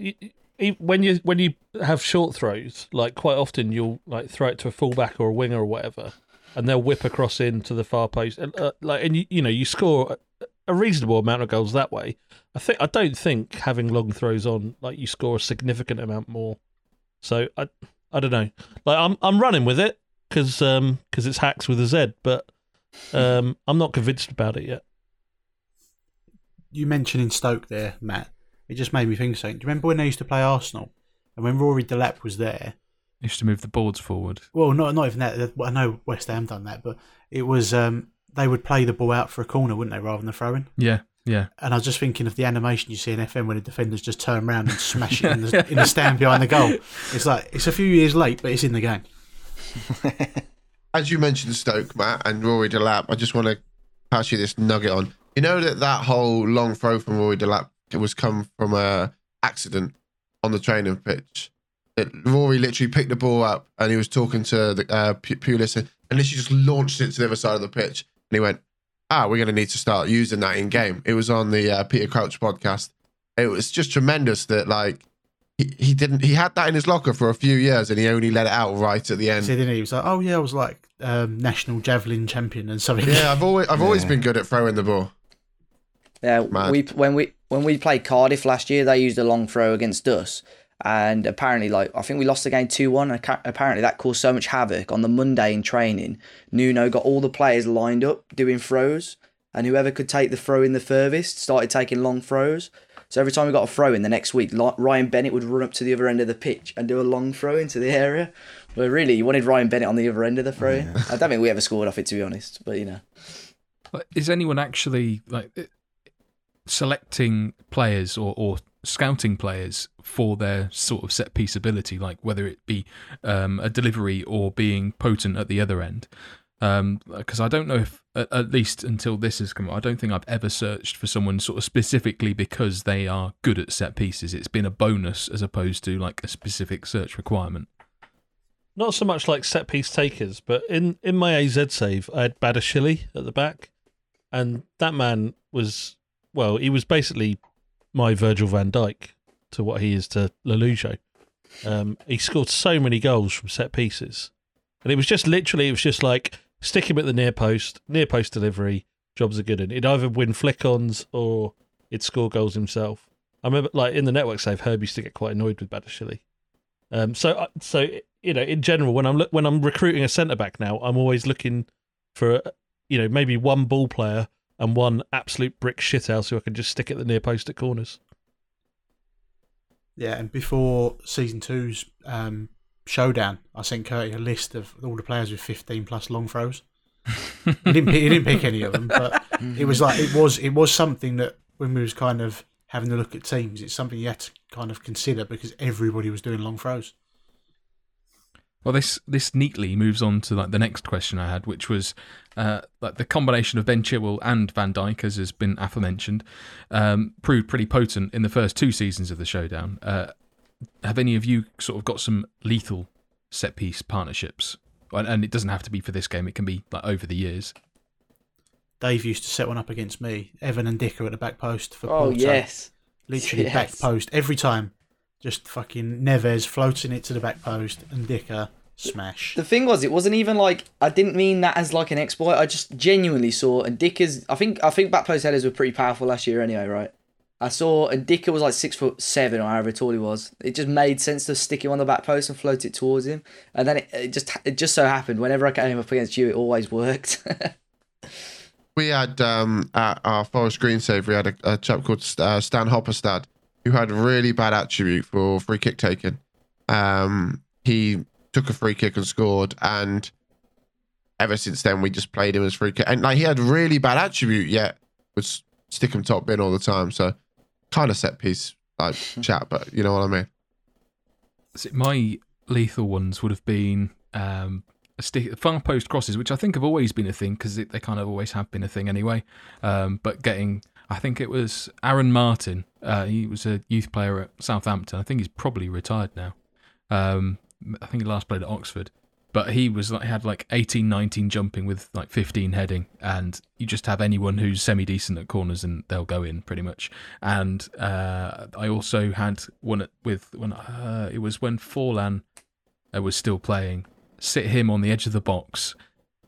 when you when you have short throws, like quite often you'll like throw it to a fullback or a winger or whatever, and they'll whip across into the far post, and, uh, like and you, you know you score a reasonable amount of goals that way. I think I don't think having long throws on like you score a significant amount more. So I I don't know. Like I'm I'm running with it because um because it's hacks with a Z, but um I'm not convinced about it yet. You mentioning Stoke there, Matt. It just made me think something. Do you remember when they used to play Arsenal? And when Rory Delap was there, Used to move the boards forward. well, not not even that. I know West Ham done that, but it was um, they would play the ball out for a corner, wouldn't they, rather than throwing? Yeah, yeah. And I was just thinking of the animation you see in FM when the defenders just turn around and smash it in the, in the stand behind the goal. It's like it's a few years late, but it's in the game. *laughs* As you mentioned, Stoke, Matt, and Rory Delap, I just want to pass you this nugget on. You know that that whole long throw from Rory Delap was come from a accident on the training pitch. It, Rory literally picked the ball up and he was talking to the uh, Pu- Pulis and, and literally just launched it to the other side of the pitch. And he went, "Ah, we're going to need to start using that in game." It was on the uh, Peter Crouch podcast. It was just tremendous that like he, he didn't he had that in his locker for a few years and he only let it out right at the end. So then he he was like, "Oh yeah, I was like um, national javelin champion and something." Yeah, I've always I've always been good at throwing the ball. Yeah, Mad. we when we when we played Cardiff last year, they used a long throw against us, and apparently, like I think we lost the game two one. Apparently, that caused so much havoc on the Monday in training. Nuno got all the players lined up doing throws, and whoever could take the throw in the furthest started taking long throws. So every time we got a throw in the next week, Ryan Bennett would run up to the other end of the pitch and do a long throw into the area. But really, you wanted Ryan Bennett on the other end of the throw. I don't think we ever scored off it, to be honest. But you know, Is anyone actually like selecting players or, or scouting players for their sort of set piece ability, like whether it be um, a delivery or being potent at the other end? Because I don't know if, at, at least until this has come, I don't think I've ever searched for someone sort of specifically because they are good at set pieces. It's been a bonus as opposed to like a specific search requirement. Not so much like set piece takers, but in, in my AZ save, I had Badashili at the back, and that man was well, he was basically my Virgil van Dijk to what he is to Lelujo. Um, he scored so many goals from set pieces, and it was just literally it was just like stick him at the near post, near post delivery. Jobs are good, and he'd either win flick-ons or he'd score goals himself. I remember, like in the network save, Herb used to get quite annoyed with Badashili. Um, so, uh, so you know, in general, when I'm when I'm recruiting a centre back now, I'm always looking for you know maybe one ball player and one absolute brick shithouse who I can just stick at the near post at corners. Yeah, and before season two's um, showdown, I sent Curty a list of all the players with 15 plus long throws. *laughs* he didn't pick, he didn't pick any of them, but *laughs* it was like it was it was something that when we was kind of having a look at teams, it's something you had to kind of consider because everybody was doing long throws. Well, this this neatly moves on to like the next question I had, which was uh, like the combination of Ben Chilwell and Van Dijk, as has been aforementioned, um, proved pretty potent in the first two seasons of the showdown. Uh, have any of you sort of got some lethal set piece partnerships? And, and it doesn't have to be for this game; it can be like over the years. Dave used to set one up against me, Evan and Dicker at the back post for oh Porto. yes, literally Yes. back post every time. Just fucking Neves floating it to the back post and Dicker smash. The thing was, it wasn't even like I didn't mean that as like an exploit. I just genuinely saw and Dickers. I think I think back post headers were pretty powerful last year anyway, right? I saw and Dicker was like six foot seven or however tall he was. It just made sense to stick him on the back post and float it towards him. And then it, it just it just so happened whenever I came up against you, it always worked. *laughs* We had um, at our Forest Green save, we had a, a chap called uh, Stan Hopperstad who had really bad attribute for free kick taking. Um, he took a free kick and scored, and ever since then we just played him as free kick. And like he had really bad attribute, yet would stick him top bin all the time. So kind of set piece like *laughs* chat, but you know what I mean. So my lethal ones would have been um, a stick, far post crosses, which I think have always been a thing because they kind of always have been a thing anyway. Um, but getting, I think it was Aaron Martin. Uh, he was a youth player at Southampton. I think he's probably retired now. Um, I think he last played at Oxford. But he was like had like 18, 19 jumping with like 15 heading, and you just have anyone who's semi decent at corners and they'll go in pretty much. And uh, I also had one with when uh, it was when Forlan uh, was still playing, sit him on the edge of the box,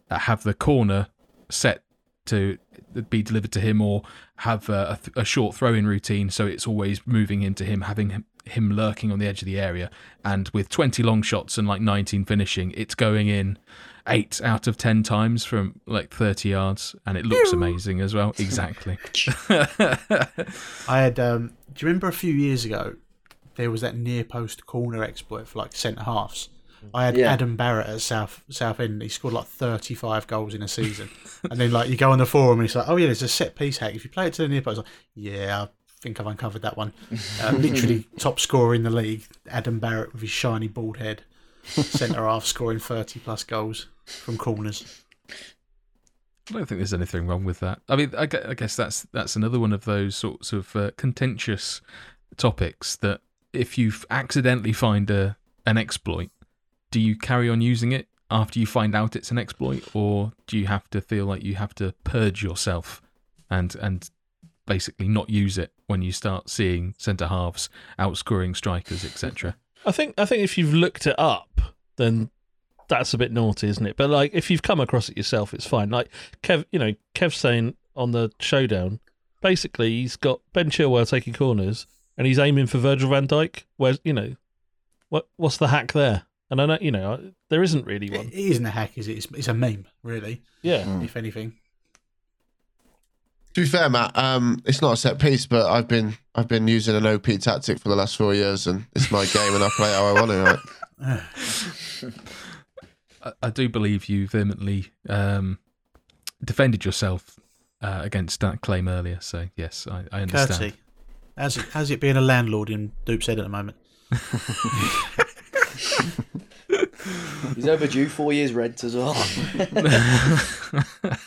uh, have the corner set to be delivered to him, or have uh, a, a short throw-in routine, so it's always moving into him, having him, him lurking on the edge of the area. And with 20 long shots and like 19 finishing, it's going in eight out of 10 times from like 30 yards, and it looks amazing as well. Exactly. *laughs* *laughs* I had. Um, do you remember a few years ago there was that near post corner exploit for like centre halves? I had Yeah. Adam Barrett at South Southend. He scored like thirty five goals in a season, *laughs* and then like you go on the forum and it's like, oh yeah, there's a set piece hack. If you play it to the near post, like, yeah, I think I've uncovered that one. Uh, *laughs* literally top scorer in the league, Adam Barrett with his shiny bald head, centre half scoring thirty plus goals from corners. I don't think there's anything wrong with that. I mean, I I guess that's that's another one of those sorts of uh, contentious topics that if you accidentally find a an exploit, do you carry on using it after you find out it's an exploit, or do you have to feel like you have to purge yourself and and basically not use it when you start seeing centre halves outscoring strikers, etc. I think I think if you've looked it up, then that's a bit naughty, isn't it? But like if you've come across it yourself, it's fine. Like Kev, you know, Kev saying on the showdown, basically he's got Ben Chilwell taking corners and he's aiming for Virgil van Dijk. Where's you know, what what's the hack there? And I know you know there isn't really one. it isn't a hack, is it? It's, it's a meme, really, Yeah, if anything. To be fair, Matt, um, it's not a set piece, but I've been I've been using an OP tactic for the last four years, and it's my game, and I play how I want to. Right? *sighs* I, I do believe you vehemently um, defended yourself uh, against that claim earlier. So yes, I, I understand. Curty, how's it, how's it being a landlord in Dupe's Head at the moment? *laughs* *laughs* *laughs* He's overdue four years rent as well. *laughs*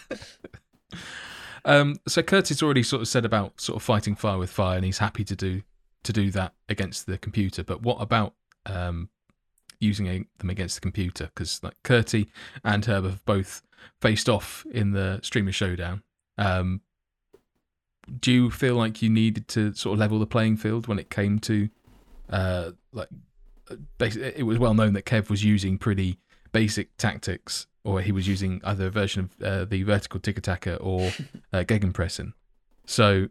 um, so Curtis already sort of said about sort of fighting fire with fire, and he's happy to do to do that against the computer. But what about um, using a, them against the computer? Because like Curty and Herb have both faced off in the streamer showdown. Um, do you feel like you needed to sort of level the playing field when it came to uh, like it was well known that Kev was using pretty basic tactics, or he was using either a version of uh, the vertical tiki-taka or *laughs* uh, gegenpressing. So,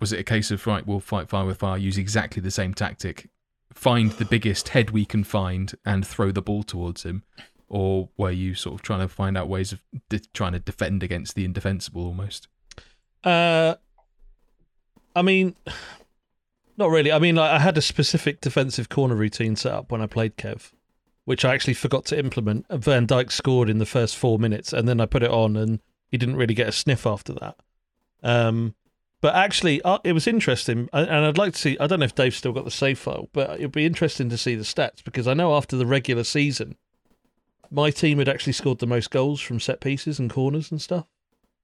was it a case of right, we'll fight fire with fire, use exactly the same tactic, find the biggest head we can find, and throw the ball towards him, or were you sort of trying to find out ways of de- trying to defend against the indefensible almost? Uh, I mean, not really. I mean, like, I had a specific defensive corner routine set up when I played Kev, which I actually forgot to implement. Van Dijk scored in the first four minutes, and then I put it on, and he didn't really get a sniff after that. Um, but actually, uh, it was interesting, and I'd like to see. I don't know if Dave's still got the save file, but it'd be interesting to see the stats because I know after the regular season, my team had actually scored the most goals from set pieces and corners and stuff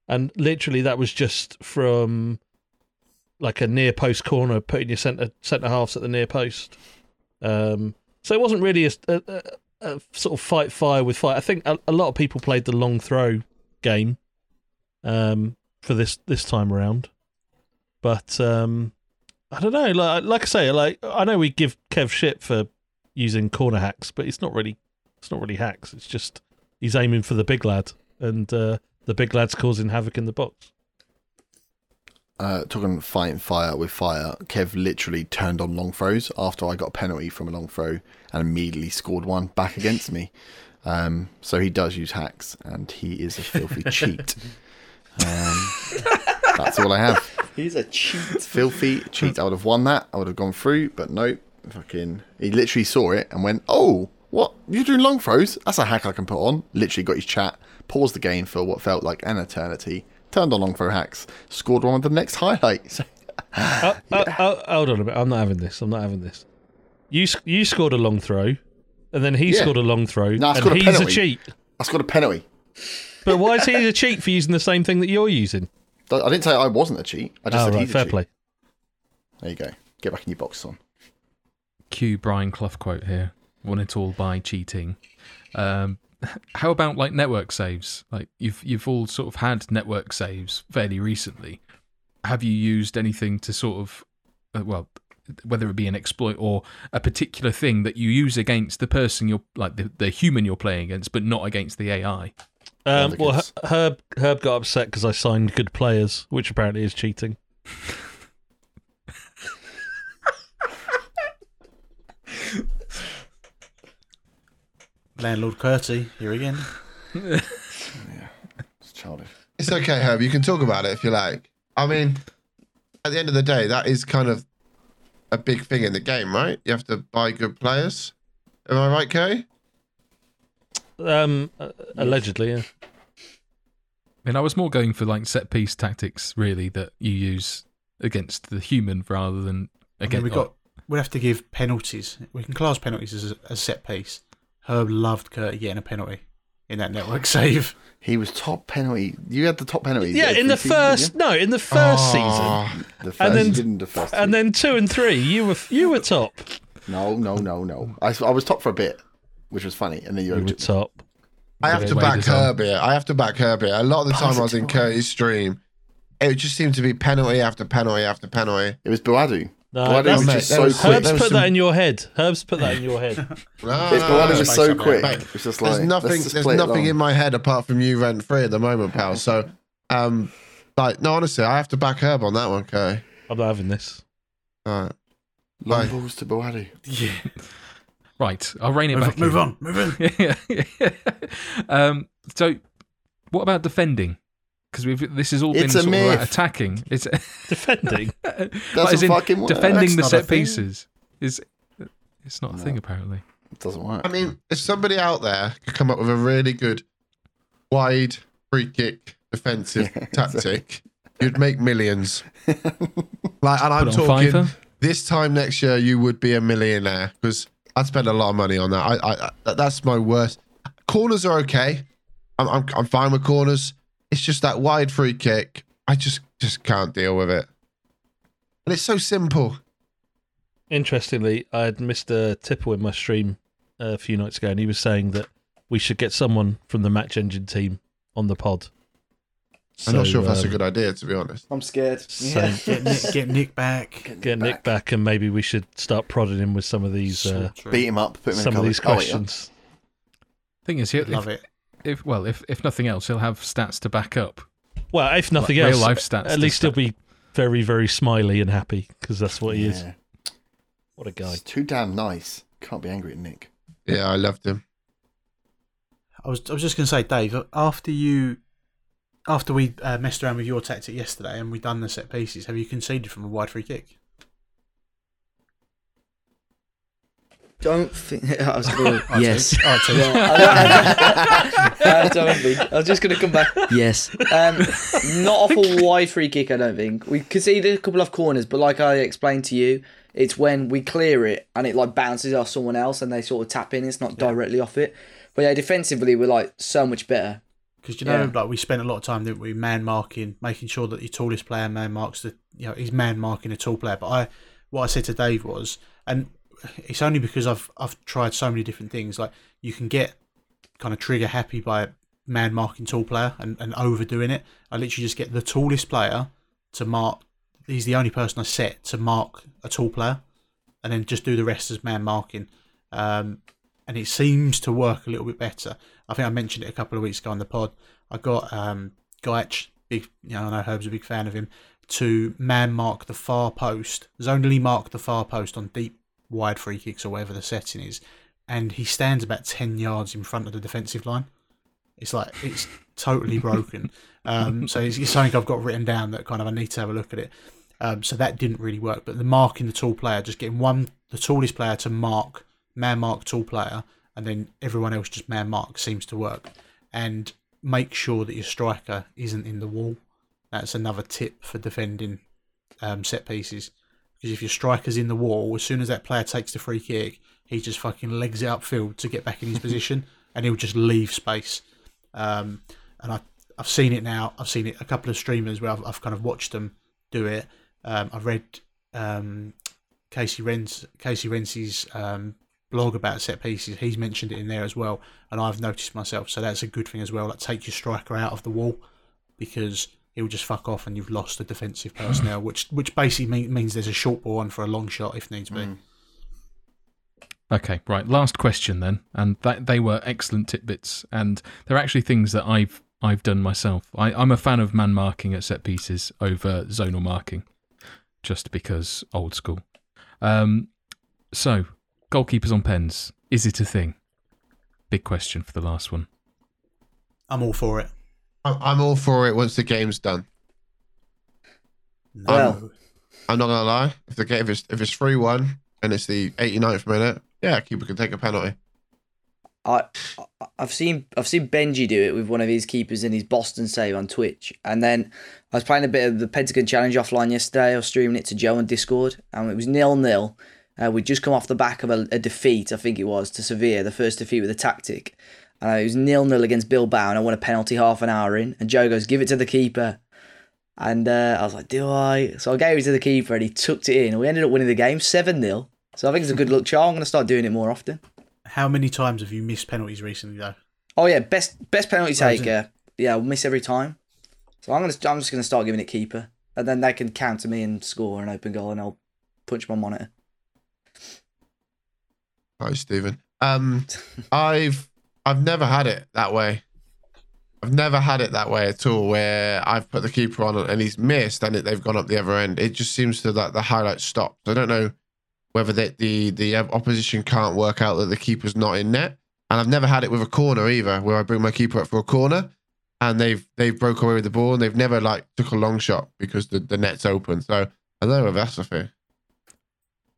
and literally that was just from like a near post corner, putting your centre centre halves at the near post. Um, so it wasn't really a, a, a, sort of fight fire with fire. I think a, a lot of people played the long throw game um, for this this time around, but um, I don't know. Like like I say, like I know we give Kev shit for using corner hacks, but it's not really it's not really hacks. It's just he's aiming for the big lad, and uh, the big lad's causing havoc in the box. Uh, talking fighting fire with fire, Kev literally turned on long throws after I got a penalty from a long throw and immediately scored one back against me. Um, so he does use hacks and he is a filthy *laughs* cheat. Um, that's all I have. He's a cheat. Filthy cheat. I would have won that. I would have gone through, but nope. Fucking. He literally saw it and went, "Oh, what? You're doing long throws? That's a hack I can put on." Literally got his chat, paused the game for what felt like an eternity, turned on long throw hacks, scored one with the next highlight. So Oh, uh, oh, uh, oh, uh, hold on a bit. I'm not having this. I'm not having this. You you scored a long throw, and then he Yeah. scored a long throw, No, I and a he's a penalty. cheat. I scored a penalty. But why is he a cheat for using the same thing that you're using? I didn't say I wasn't a cheat. I just oh, said right, he's a fair cheat. play. There you go. Get back in your box on. Cue Brian Clough quote here. Won it all by cheating. Um, how about like network saves? Like you've you've all sort of had network saves fairly recently. Have you used anything to sort of, uh, well, whether it be an exploit or a particular thing that you use against the person you're like the, the human you're playing against, but not against the AI? Um, well, Herb Herb got upset because I signed good players, which apparently is cheating. *laughs* Landlord Curty, here again. yeah, It's childish. It's okay, Herb. You can talk about it if you like. I mean, at the end of the day, that is kind of a big thing in the game, right? You have to buy good players. Am I right, Kay? Um, uh, allegedly, yeah. I mean, I was more going for like set piece tactics, really, that you use against the human rather than I mean, against. we got. We have to give penalties. We can class penalties as a, a set piece. Herb loved Curty getting a penalty. in that network *laughs* save. He was top penalty. You had the top penalty. Yeah, uh, in the season, first no, in the first ah. season, Oh, you? The first, and then- you didn't the first. and two. then two and three, you were you were top. no, no, no, no. I, I was top for a bit, which was funny, and then you, You were top. I have to back this. Herb here. I have to back Herb here. A lot of the time I was in Positive. Curtis' stream, it just seemed to be penalty after penalty after penalty. It was Boadu. No, Boadu that's- was just so was- quick. Herb's there put some- that in your head. Herb's put that in your head. *laughs* No, It's Boadu was space so quick. It's just like There's nothing. just There's nothing in my head apart from you rent free at the moment, pal. So, um, like, no, honestly, I have to back Herb on that one, okay? I'm not having this. All right. long Bye. balls to Boadu. Yeah. *laughs* Right, I'll rein it Move, back. move in. on, move on. *laughs* um, so, what about defending? Because we've this has all It's been a sort of like attacking. It's *laughs* Defending. But Doesn't as in fucking work. defending the That's not set pieces is it's not a thing apparently. It doesn't work. I mean, if somebody out there could come up with a really good wide free kick defensive *laughs* Yeah, tactic, you'd make millions. *laughs* Like, and I'm talking Fiverr. this time next year, you would be a millionaire because I'd spend a lot of money on that. I, I, I that's my worst. Corners are okay. I'm, I'm, I'm fine with corners. It's just that wide free kick. I just, just can't deal with it. And it's so simple. Interestingly, I had Mr. Tipple in my stream uh, a few nights ago, and he was saying that we should get someone from the Match Engine team on the pod. I'm not sure if that's a um, good idea, to be honest. I'm scared. So- Yeah. Get Nick, get Nick *laughs* back. Get Nick back, and maybe we should start prodding him with some of these uh, Beat him up. Put him some a of these cupboard. Oh, wait, questions. Thing is, he'll, Love if, it. If well, if if nothing else, he'll have stats to back up. Well, if nothing Like else, real life stats at least he'll stat. be very, very smiley and happy because that's what he is. What a guy! He's too damn nice. Can't be angry at Nick. Yeah, I loved him. I was I was just going to say, Dave, after you, after we uh, messed around with your tactic yesterday and we done the set pieces, have you conceded from a wide free kick? Don't think. *laughs* I was going. All right, yes. Tim. All right, Uh, don't be. I was just going to come back. Yes. Um, not off a wide free kick, I don't think. We conceded a couple of corners, but like I explained to you, it's when we clear it and it like bounces off someone else and they sort of tap in. It's not directly off it. But yeah, defensively, we're like so much better. Because you know, Yeah. like we spent a lot of time, didn't we, man marking, making sure that the tallest player man marks the, you know, he's man marking a tall player. But I, what I said to Dave was, and it's only because I've I've tried so many different things. Like you can get kind of trigger happy by man marking tall player and, and overdoing it. I literally just get the tallest player to mark. He's the only person I set to mark a tall player, and then just do the rest as man marking. Um, and it seems to work a little bit better. I think I mentioned it a couple of weeks ago on the pod. I got um, Gaich, big, you know, I know Herb's a big fan of him, to man mark the far post, zonally mark the far post on deep wide free kicks or whatever the setting is, and he stands about ten yards in front of the defensive line. It's like it's totally broken. Um, so it's, it's something I've got written down that kind of I need to have a look at it. Um, so that didn't really work. But the marking the tall player, just getting one the tallest player to mark man mark tall player, and then everyone else just man mark seems to work. And make sure that your striker isn't in the wall. That's another tip for defending um, set pieces. Because if your striker's in the wall, as soon as that player takes the free kick, he just fucking legs it upfield to get back in his position, *laughs* and he'll just leave space. Um, and I, I've seen it now. I've seen it a couple of streamers where I've, I've kind of watched them do it. Um, I've read um, Casey Rens Casey Rensi's um, blog about set pieces. He's mentioned it in there as well, and I've noticed myself. So that's a good thing as well. Like take your striker out of the wall because he'll just fuck off, and you've lost the defensive personnel, which which basically mean, means there's a short ball on for a long shot if needs be. Okay, right. Last question then, and that they were excellent tidbits, and they're actually things that I've I've done myself. I, I'm a fan of man marking at set pieces over zonal marking, just because old school. Um, so goalkeepers on pens, is it a thing? Big question for the last one. I'm all for it. I'm, I'm all for it once the game's done. No. Well- I'm not gonna lie. If the game, if it's if it's three one and it's the 89th minute, yeah, keeper can take a penalty. I I- I've seen I've seen Benji do it with one of his keepers in his Boston save on Twitch, and then I was playing a bit of the Pentagon Challenge offline yesterday. I was streaming it to Joe on Discord, and it was nil nil. Uh, we'd just come off the back of a, a defeat, I think it was, to Sevilla, the first defeat with a tactic, And it was nil nil against Bilbao, and I won a penalty half an hour in. And Joe goes, "Give it to the keeper." And uh, I was like, "Do I?" So I gave it to the keeper, and he tucked it in. And we ended up winning the game seven 0 So I think it's a good luck charm. I'm going to start doing it more often. How many times have you missed penalties recently, though? Oh yeah, best best penalty taker. Yeah, I'll miss every time. So I'm gonna I'm just gonna start giving it keeper, and then they can counter me and score an open goal, and I'll punch my monitor. Hi, Stephen. Um, *laughs* I've I've never had it that way. I've never had it that way at all, where I've put the keeper on and he's missed, and they've gone up the other end. It just seems to that the highlight stops. I don't know whether the, the opposition can't work out that the keeper's not in net, and I've never had it with a corner either, where I bring my keeper up for a corner, and they've they've broke away with the ball, and they've never like took a long shot because the, the net's open. So I don't know if that's the thing.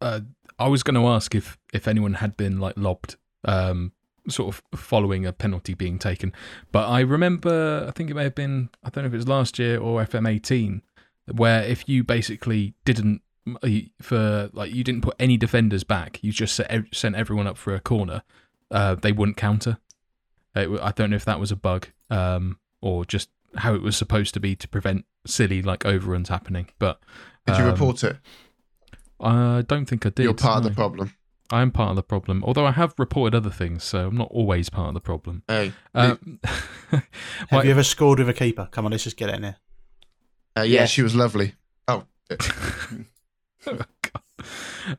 Uh, I was going to ask if if anyone had been like lobbed, um, sort of following a penalty being taken, but I remember I think it may have been I don't know if it was last year or FM eighteen, where if you basically didn't uh, for like you didn't put any defenders back, you just sent everyone up for a corner, uh, they wouldn't counter. It, w- I don't know if that was a bug, um, or just how it was supposed to be to prevent silly like overruns happening. But Did you um, report it? I don't think I did. You're part of the problem. I am part of the problem, although I have reported other things, so I'm not always part of the problem. Hey, Um, *laughs* Have Why- you ever scored with a keeper? Come on, let's just get it in there. uh, yeah, Yes. she was lovely. Oh, *laughs*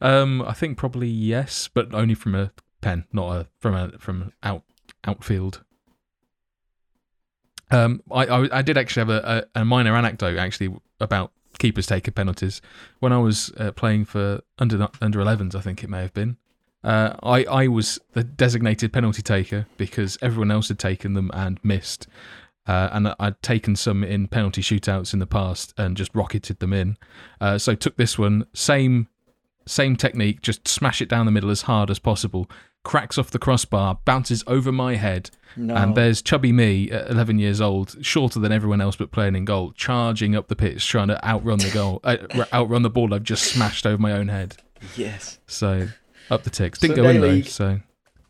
um, I think probably yes, but only from a pen, not a from a from out outfield. Um, I, I I did actually have a, a, a minor anecdote actually about keepers taking penalties when I was uh, playing for under under 11s. I think it may have been. Uh, I I was the designated penalty taker because everyone else had taken them and missed. Uh, and I'd taken some in penalty shootouts in the past and just rocketed them in. Uh, so took this one, same same technique, just smash it down the middle as hard as possible. Cracks off the crossbar, bounces over my head, No, and there's chubby me at 11 years old, shorter than everyone else but playing in goal, charging up the pitch, trying to outrun the goal, uh, outrun the ball I've just smashed over my own head. yes, So up the ticks. Didn't go Sunday in though, so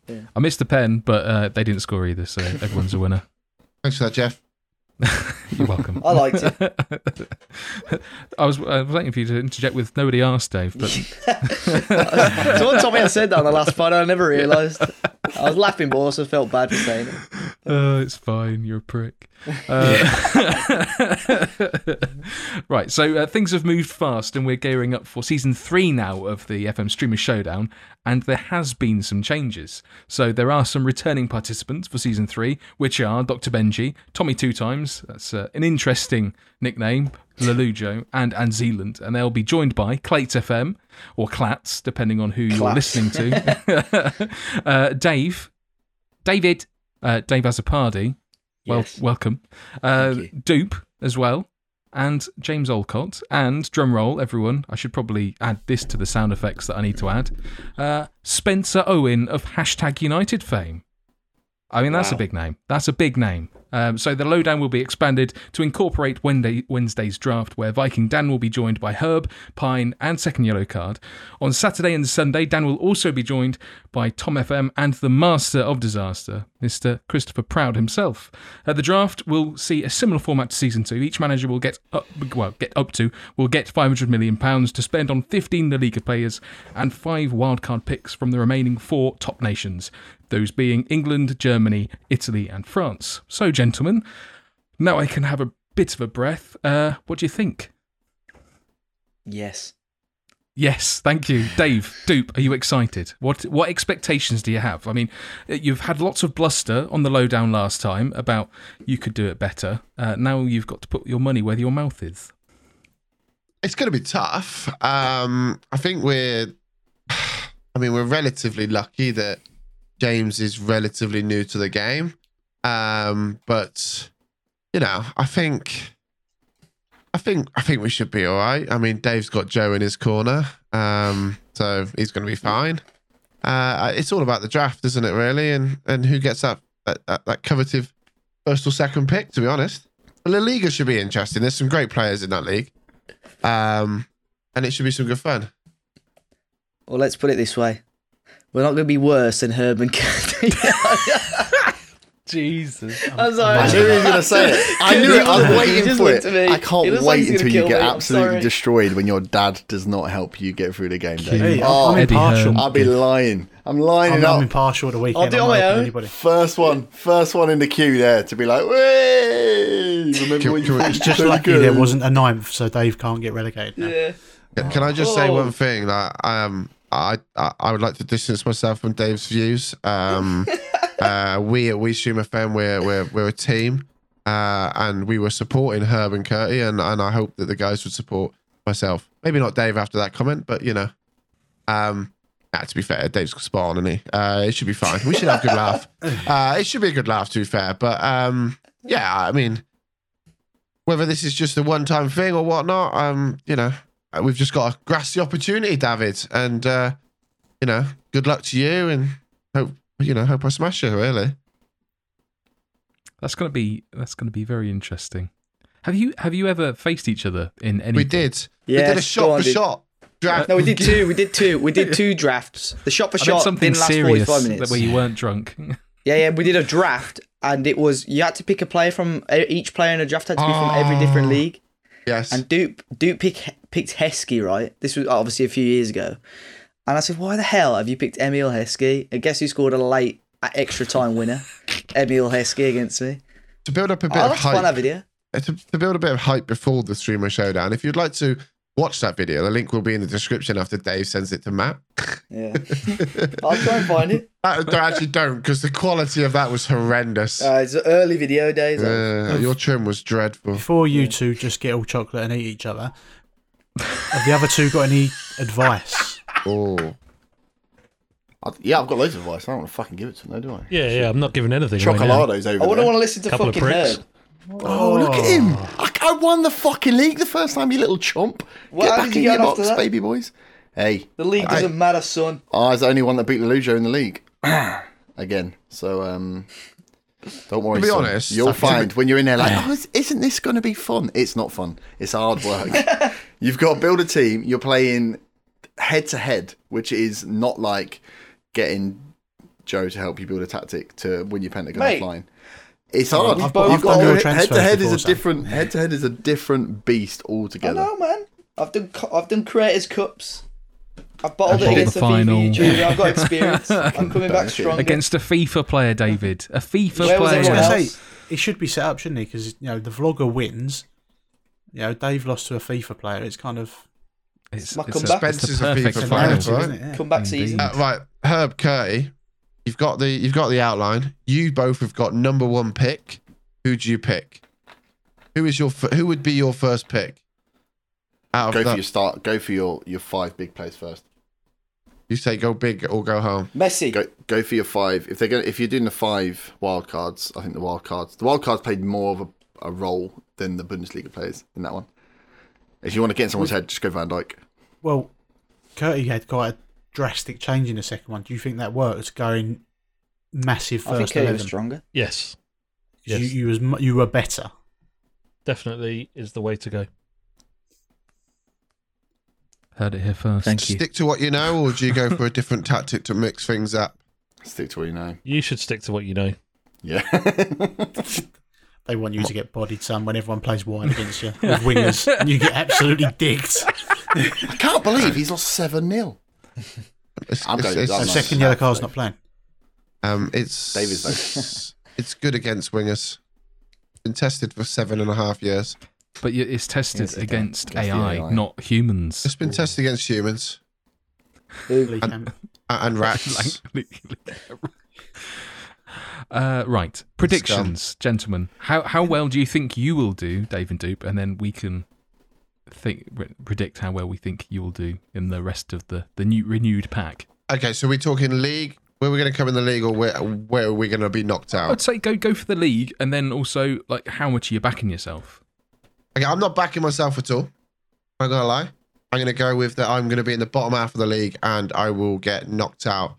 Yeah. I missed the pen, but uh, they didn't score either, so everyone's a winner. thanks for that, Jeff. *laughs* You're welcome. I liked it. *laughs* I was, I was waiting for you to interject with nobody asked, Dave, but *laughs* Someone told me I said that on the last pod. I never realised. I was laughing, but also felt bad for saying it. *laughs* Uh, it's fine. You're a prick. *laughs* Uh, *laughs* right. So uh, things have moved fast, and we're gearing up for season three now of the FM Streamer Showdown. And there has been some changes. So there are some returning participants for season three, which are Dr. Benji, Tommy Two Times. That's uh, an interesting nickname. Lalujo and and Zealand, and they'll be joined by Clates FM or Clats, depending on who you're listening to. *laughs* uh, Dave, David, uh, Dave Azapardi, well, Yes. welcome. Uh, Dupe as well, and James Olcott, and drum roll, everyone. I should probably add this to the sound effects that I need to add. Uh, Spencer Owen of hashtag United fame. I mean, that's a big name. That's a big name. Um, so the lowdown will be expanded to incorporate Wednesday, Wednesday's draft, where Viking Dan will be joined by Herb, Pine, and Second Yellow Card. On Saturday and Sunday, Dan will also be joined by Tom FM and the Master of Disaster, Mr. Christopher Proud himself. Uh, the draft will see a similar format to season two. Each manager will get up, well, get up to, will get 500 million pounds to spend on 15 La Liga players and five wildcard picks from the remaining four top nations those being England, Germany, Italy, and France. So, gentlemen, now I can have a bit of a breath. Uh, what do you think? Yes. Yes, thank you, Dave. Dupe, are you excited? What what expectations do you have? I mean, you've had lots of bluster on the lowdown last time about you could do it better. Uh, now you've got to put your money where your mouth is. It's going to be tough. Um, I think we're, *sighs* I mean, we're relatively lucky that James is relatively new to the game. Um, but you know, I think, I think, I think we should be all right. I mean, Dave's got Joe in his corner, um, so he's going to be fine. Uh, it's all about the draft, isn't it? Really, and and who gets that that, that, that coveted first or second pick? To be honest, the La Liga should be interesting. There's some great players in that league. Um, and it should be some good fun. Well, let's put it this way: we're not going to be worse than Herb and Candy. *laughs* *laughs* Jesus. I'm sorry. I knew he was going *laughs* to say it. I knew it. I was waiting for it. me. I can't looks like wait he's gonna until you get me. Absolutely destroyed when your dad does not help you get through the game. Dave. Hey, oh, I'm Eddie impartial. I'll be lying. I'm lying I'm, it I'm impartial at the weekend. I'll do it on my own. Anybody. First one, first one in the queue there to be like, way. Remember when you we- finished *laughs* Just so lucky good? there wasn't a ninth, so Dave can't get relegated. Now. Yeah. Can- Can I just say Oh. one thing? That um, I, I I would like to distance myself from Dave's views. Um, *laughs* uh, we at We Stream FM, we're we're we're a team, uh, and we were supporting Herb and Curty, and and I hope that the guys would support myself. Maybe not Dave after that comment, but you know, um. nah, to be fair, Dave's on, isn't he? Uh, it should be fine. We should have a good laugh. *laughs* Uh, it should be a good laugh, to be fair. But um, yeah, I mean, whether this is just a one-time thing or whatnot, um, you know, Uh, we've just got to grasp the opportunity, David, and uh, you know, good luck to you, and hope you know, hope I smash you. Really, That's gonna be that's gonna be very interesting. Have you have you ever faced each other in any? we did. we did a shot on, for dude. shot draft. No, we did two. We did two. We did *laughs* two drafts. The shot for I shot something didn't last serious 45 minutes. where you weren't drunk. *laughs* Yeah, yeah, we did a draft, and it was you had to pick a player from e, each player in a draft had to be from every different Oh. league. Yes, And Dupe Dupe pick, picked Heskey, right? This was obviously a few years ago. And I said, why the hell have you picked Emile Heskey? And guess who scored a late extra time winner? *laughs* Emile Heskey against me. to build up a bit Oh, of that's fun, that video. uh, To, to build a bit of hype before the streamer showdown. If you'd like to watch that video, the link will be in the description after Dave sends it to Matt. Yeah. *laughs* I'll try and find it. No, actually, don't because the quality of that was horrendous. Uh, it's early video days. Uh, your trim was dreadful. Before you two just get all chocolate and eat each other, have the other two got any advice? Oh, I- Yeah, I've got loads of advice. I don't want to fucking give it to them, though, do I? Yeah, yeah. I'm not giving anything. away now. Chocolado's over I wouldn't there. want to listen to Couple fucking pricks. Herb. Oh, look at him! I, I won the fucking league the first time, you little chump. Well, Get how back did in you your get box, that? baby boys. Hey, The league doesn't matter, son. I was the only one that beat Lelujo in the league. *clears throat* Again, so um, don't worry. To be son. honest, you'll to be- find when you're in there like, *clears throat* oh, is- isn't this going to be fun? It's not fun. It's hard work. *laughs* You've got to build a team. You're playing head to head, which is not like getting Joe to help you build a tactic to win your pentagon Mate. flying. It's hard. I've- I've You've done got your to, head to head is a Sam. different head to head is a different beast altogether. I altogether. know, man. I've done co- I've done creators cups. I've bottled I it against the the FIFA final. I've got experience. *laughs* I'm coming back stronger. Against a FIFA player, David. A FIFA Where was player. I was going to else? say, it should be set up, shouldn't it? Because, you know, the vlogger wins. You know, Dave lost to a FIFA player. It's kind of. It's, My it's, a, comeback. it's the Spencer's a FIFA It's player, final. right? isn't it? Yeah. Comeback Indeed. season. Uh, right, Herb Curty, you've got the you've got the outline. You both have got number one pick. Who do you pick? Who is your who would be your first pick? Out Go of for that, your start. Go for your your five big plays first. you say go big or go home. Messi. Go go for your five. If they're going, if you're doing the five wild cards, I think the wild cards, the wild cards played more of a, a role than the Bundesliga players in that one. If you want to get in someone's head, just go Van Dijk. Well, Curty had quite a drastic change in the second one. Do you think that worked? Going massive first I think first Kane was stronger. Yes, 'Cause Yes. You, you was you were better. definitely is the way to go. Heard it here first. Thank you. Stick to what you know, or do you go for a different tactic to mix things up? Stick to what you know. You should stick to what you know. Yeah. *laughs* They want you to get bodied, son, when everyone plays wide against you with wingers, and you get absolutely digged. I can't believe he's lost seven 0 *laughs* It's, I'm it's, going- it's, I'm The not- second yellow card's not playing. um, it's David's vote. *laughs* it's good against wingers. Been tested for seven and a half years. But it's tested Yes, against. Against AI, AI. not humans. It's been tested against humans Lee Camp. a- and *laughs* rats. uh, right. Predictions, gentlemen. How how well do you think you will do, Dave and Dupe, and then we can think predict how well we think you will do in the rest of the the new renewed pack. Okay, so we're talking league. Where we're going to come in the league, or where where are we going to be knocked out? I'd say go go for the league, and then also like how much are you backing yourself? Okay, I'm not backing myself at all. I'm not gonna lie. I'm gonna go with that. I'm gonna be in the bottom half of the league, and I will get knocked out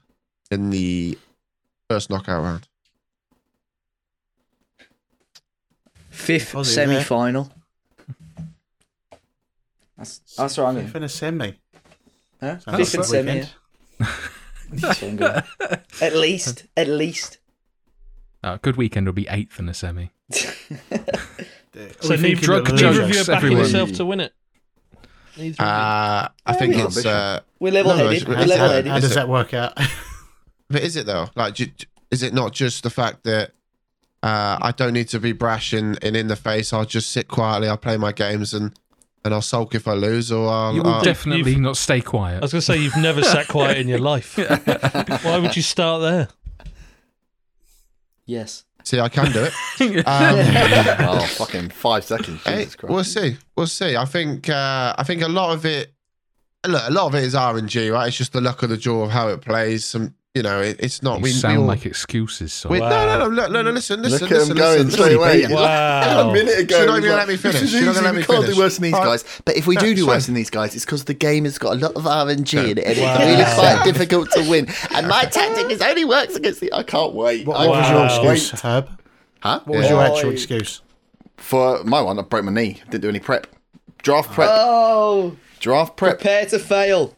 in the first knockout round. Fifth semi there. final. That's, that's what I'm Fifth going and a semi. huh? Sounds Fifth and like semi. weekend. yeah. *laughs* That's what I'm going. At least. At least. Uh, good weekend will be eighth in the semi. *laughs* So we need drug that jokes neither of you are backing everyone. yourself to win it. Neither. Uh, I think Yeah, it's. Uh, We're level-headed. it's- We're it's- level How, headed. how does that work out? *laughs* but is it though? Like, do, is it not just the fact that uh, I don't need to be brash and, and in the face? I'll just sit quietly. I'll play my games and and I'll sulk if I lose, or I'll. You will I'll- definitely not stay quiet. I was going to say you've never sat quiet in your life. *laughs* Why would you start there? Yes. see, I can do it. *laughs* Um, *laughs* oh, fucking five seconds. Jesus Christ. we'll see. We'll see. I think. Uh, I think a lot of it. Look, a lot of it is RNG, right? It's just the luck of the draw of how it plays. Some, you know, it, it's not. you we sound we all, like excuses. So. Wow. No, no, no, no, no, no. Listen, listen, Look at listen, him going listen, straight away. listen. Wow. A minute ago, She's it not was even like, let me finish. "This is She's not easy, gonna let we me can't finish." do worse than these guys. But if we do That's do worse than these guys, it's because the game has got a lot of RNG in it, and Wow. it's really quite difficult to win. And my tactic is only works against the. I can't wait. What, what was your Wow. excuse, Herb? Huh? What was Yeah. your actual excuse? For my one, I broke my knee. Didn't do any prep. Draft prep. Oh, Draft prep. prepare to fail.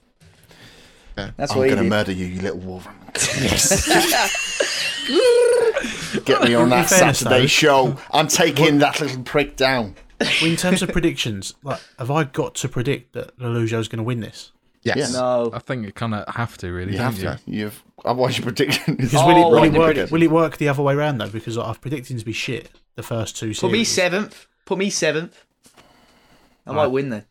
Yeah. That's I'm what you going to murder you, you little wolf. *laughs* Get me on that fairness, Saturday though- show. I'm taking that little prick down. In terms of predictions, like, have I got to predict that Lollujo's going to win this? Yes. Yeah. No. I think you kind of have to really. You don't have you? to. You've otherwise your prediction is Because will, it, Oh, will, it work, will it work the other way around though? Because I've predicted to be shit the first two series. Put me seventh. Put me seventh. I might Right. win then.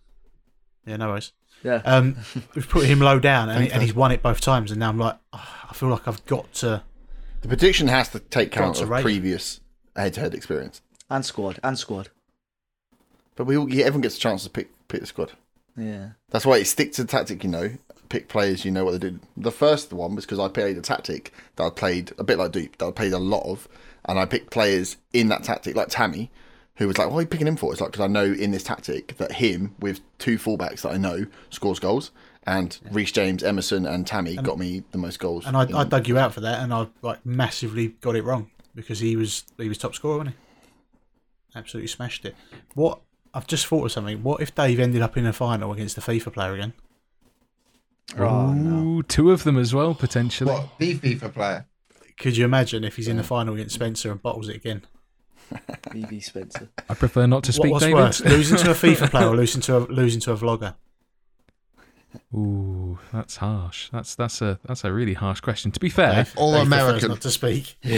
Yeah, no worries. Yeah. Um, *laughs* we've put him low down, and, and he's won it both times. And now I'm like, oh, I feel like I've got to. The prediction has to take count to of rate previous head-to-head experience. and squad. And squad. But we all, yeah, everyone gets a chance to pick pick the squad. Yeah. That's why you stick to the tactic. You know, pick players you know what they do. The first one was because I played a tactic that I played a bit like Dupe that I played a lot of, and I picked players in that tactic like Tammy, who was like, "What are you picking him for?" It's like because I know in this tactic that him with two fullbacks that I know scores goals, and Reece James, Emerson, and Tammy got me the most goals. And I, in- I dug you out for that, and I like massively got it wrong because he was he was top scorer, wasn't he? Absolutely smashed it. What I've just thought of something. What if Dave ended up in a final against the FIFA player again? Oh, no. Two of them as well potentially. What the FIFA player? Could you imagine if he's in the final against Spencer and bottles it again? *laughs* BB Spencer. I prefer not to What, speak, what's David. worse, losing to a *laughs* FIFA player or losing to a losing to a vlogger? Ooh, that's harsh. That's that's a that's a really harsh question. To be fair, Dave, all Dave prefers American. not to speak. *laughs* I've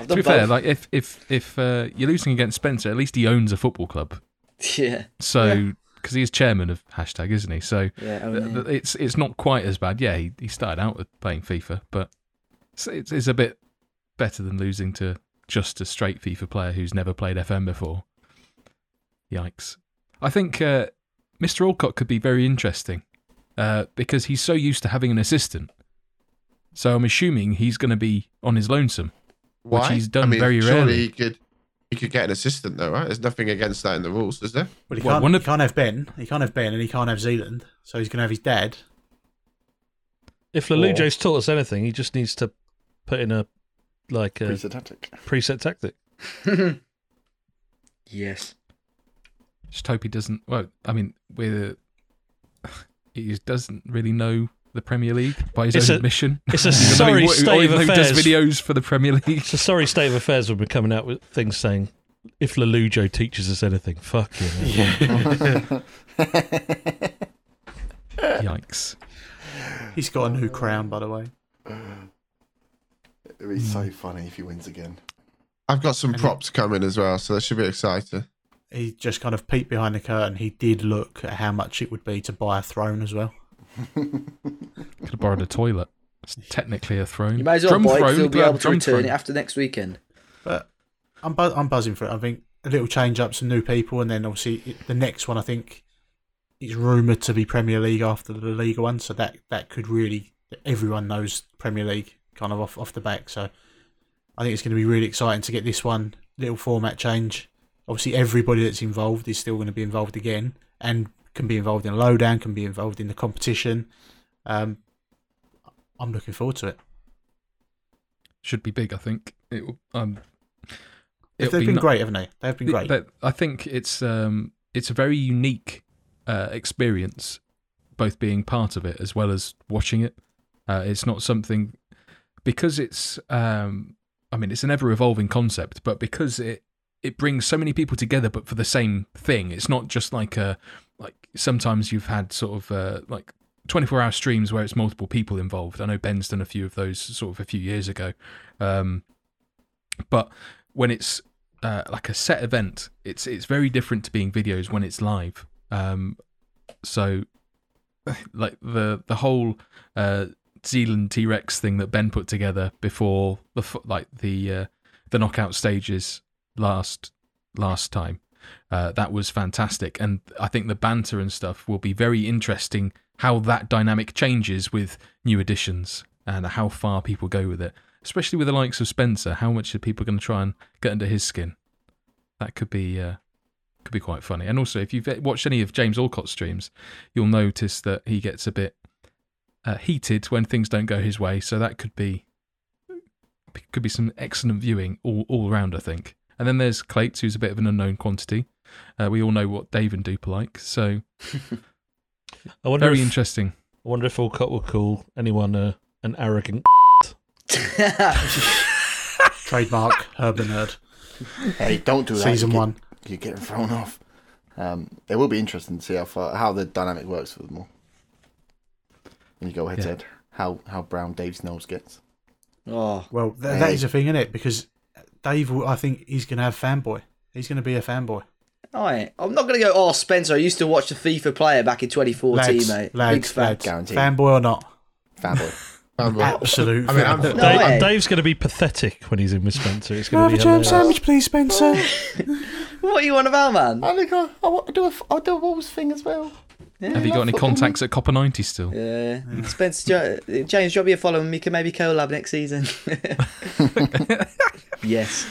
to done be fair, both. like if if if uh, you're losing against Spencer, at least he owns a football club. Yeah. So because he's chairman of hashtag, isn't he? So Yeah. th- th- it's it's not quite as bad. Yeah, he, he started out with playing FIFA, but it's, it's, it's a bit better than losing to just a straight FIFA player who's never played FM before. Yikes! I think uh, Mr. Allcott could be very interesting uh, because he's so used to having an assistant. So I'm assuming he's going to be on his lonesome. Which Why? he's done I mean, very surely rarely. He could, he could get an assistant though, right? There's nothing against that in the rules, is there? Well, he Well, can't, one he of- can't have Ben. He can't have Ben, and he can't have Zealand. So he's going to have his dad. If Lollujo's taught us anything, he just needs to put in a like a Preset tactic. preset tactic. *laughs* yes. Just hope he doesn't. Well, I mean, with *sighs* he just doesn't really know the Premier League by his It's own a- admission. It's a *laughs* Even though sorry he, state of even though he does videos for the Premier League. It's a sorry state of affairs when we're coming out with things saying, "If Lollujo teaches us anything, fuck you." *laughs* Yikes! He's got a new crown, by the way. It'd be so funny if he wins again. I've got some props coming as well, so that should be exciting. He just kind of peeked behind the curtain. He did look at how much it would be to buy a throne as well. *laughs* Could have borrowed a toilet. It's technically a throne. You might as well Drum buy it. You'll be able to drum return throne. it after next weekend. But I'm bu- I'm buzzing for it. I think a little change up, some new people, and then obviously it- the next one I think is rumoured to be Premier League after the Liga one, so that that could really everyone knows Premier League kind of off off the back. So I think it's going to be really exciting to get this one little format change. Obviously, everybody that's involved is still going to be involved again, and can be involved in a lowdown, can be involved in the competition. Um, I'm looking forward to it. Should be big, I think. It will, um, They've be been nu- great, haven't they? They've been great. But I think it's um, it's a very unique uh, experience, both being part of it as well as watching it. Uh, it's not something because it's um, I mean, it's an ever evolving concept, but because it it brings so many people together, but for the same thing, it's not just like a like sometimes you've had sort of uh, like 24 hour streams where it's multiple people involved. I know Ben's done a few of those sort of a few years ago. Um, but when it's uh, like a set event, it's it's very different to being videos when it's live. Um, so *laughs* like the the whole uh, Zealand T Rex thing that Ben put together before the like the uh, the knockout stages last last time. Uh, that was fantastic, and I think the banter and stuff will be very interesting. How that dynamic changes with new additions and how far people go with it, especially with the likes of Spencer. How much are people going to try and get under his skin? That could be uh, could be quite funny. And also, if you've watched any of James Allcott's streams, you'll notice that he gets a bit uh, heated when things don't go his way. So that could be could be some excellent viewing all all around. I think. And then there's Clates, who's a bit of an unknown quantity. Uh, we all know what Dave and Dupe are like, so *laughs* I wonder very if, interesting. I wonder if Allcott will call anyone uh, an arrogant. *laughs* Trademark Herb the Nerd. Hey, don't do that. Season you get, one. You're getting thrown off. Um, it will be interesting to see how far, how the dynamic works for them all. When you go head to head, how how brown Dave's nose gets. oh, Well, th- that is a thing, isn't it? Because Dave, will, I think he's going to have fanboy. He's going to be a fanboy. alright. I'm not gonna go. Oh, Spencer, I used to watch the FIFA player back in 2014, Lads, mate. Big lads, fan. lads. Guaranteed. Fanboy or not? Fanboy. Um, *laughs* Absolute. I mean, I'm- fanboy. No Dave, way. Dave's going to be pathetic when he's in with Spencer. It's Can going have to a be jam hilarious. sandwich, please, Spencer? *laughs* What are you on about, man? I think I, I want to do a I'll do a Wolves thing as well. Have you got any contacts at Copa90 still? Yeah, Spencer, James, drop me a follow and we can maybe collab next season. *laughs* yes.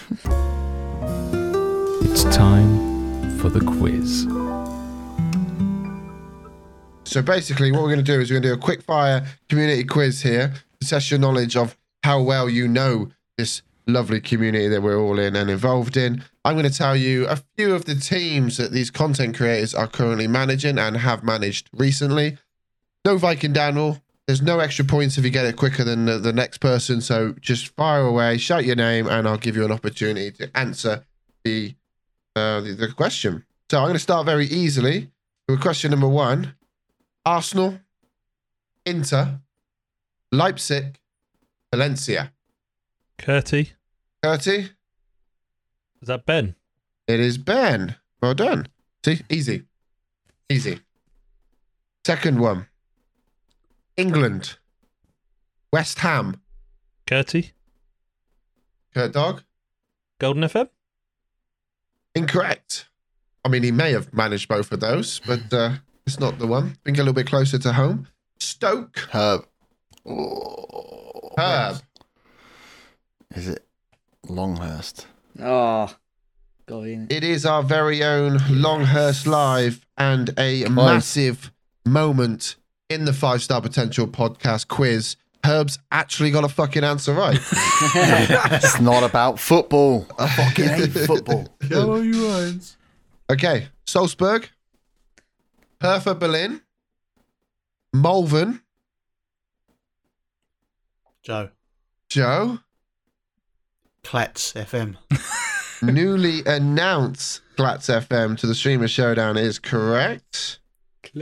It's time for the quiz. So basically, what we're going to do is we're going to do a quick fire community quiz here to test your knowledge of how well you know this lovely community that we're all in and involved in. I'm going to tell you a few of the teams that these content creators are currently managing and have managed recently. No Viking Daniel. There's no extra points if you get it quicker than the, the next person. So just fire away, shout your name, and I'll give you an opportunity to answer the uh, the, the question. So I'm going to start very easily with question number one. Arsenal, Inter, Leipzig, Valencia. Curty. Curty, Is that Ben? it is Ben. Well done. See, easy. Easy. Second one. England, West Ham, Curty. Kurt Dog. Golden FM? Incorrect. I mean, he may have managed both of those, but uh, it's not the one. Think a little bit closer to home. Stoke, Herb. Oh, Herb. Is it Longhurst? Oh, got in. It is our very own Longhurst Live and a massive moment in the Five Star Potential podcast quiz. Herb's actually got a fucking answer right. *laughs* it's not about football. I fucking hate football. Oh, you right. Okay, Salzburg, Hertha Berlin, Malvern, Joe. Joe, Klats *laughs* FM. newly announced Glatz FM to the Streamer Showdown is correct.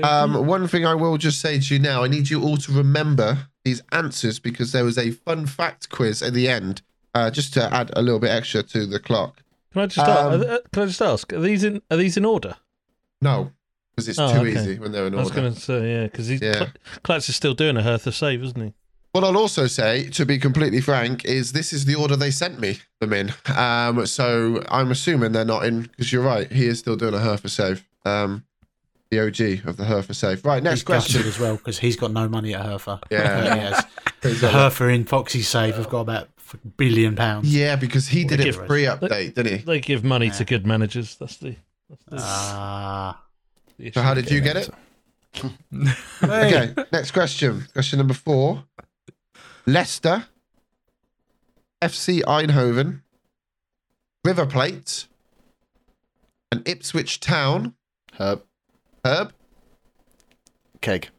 Um, one thing I will just say to you now, I need you all to remember these answers because there was a fun fact quiz at the end, uh, just to add a little bit extra to the clock. Can I just Um, ask, can I just ask? Are these in are these in order? No, because it's Oh, too okay. easy when they're in order. I was going to say yeah, because he's Yeah. Klatz is still doing a Hertha save, isn't he? What I'll also say, to be completely frank, is this is the order they sent me them in. Um, so I'm assuming they're not in because you're right. He is still doing a Hertha save. Um, the OG of the Hertha save. Right, next He's question. as well because he's got no money at Hertha. *laughs* Yeah. *laughs* he has. *laughs* The Hertha in Foxy save have got about a billion pounds. Yeah, because he did it Give us- pre-update, didn't he? They give money to good managers. That's the. That's the, Ah. the So how did you get it? Okay, next question. Question number four. Leicester, FC Eindhoven, River Plate, and Ipswich Town. Herb. Herb, Keg.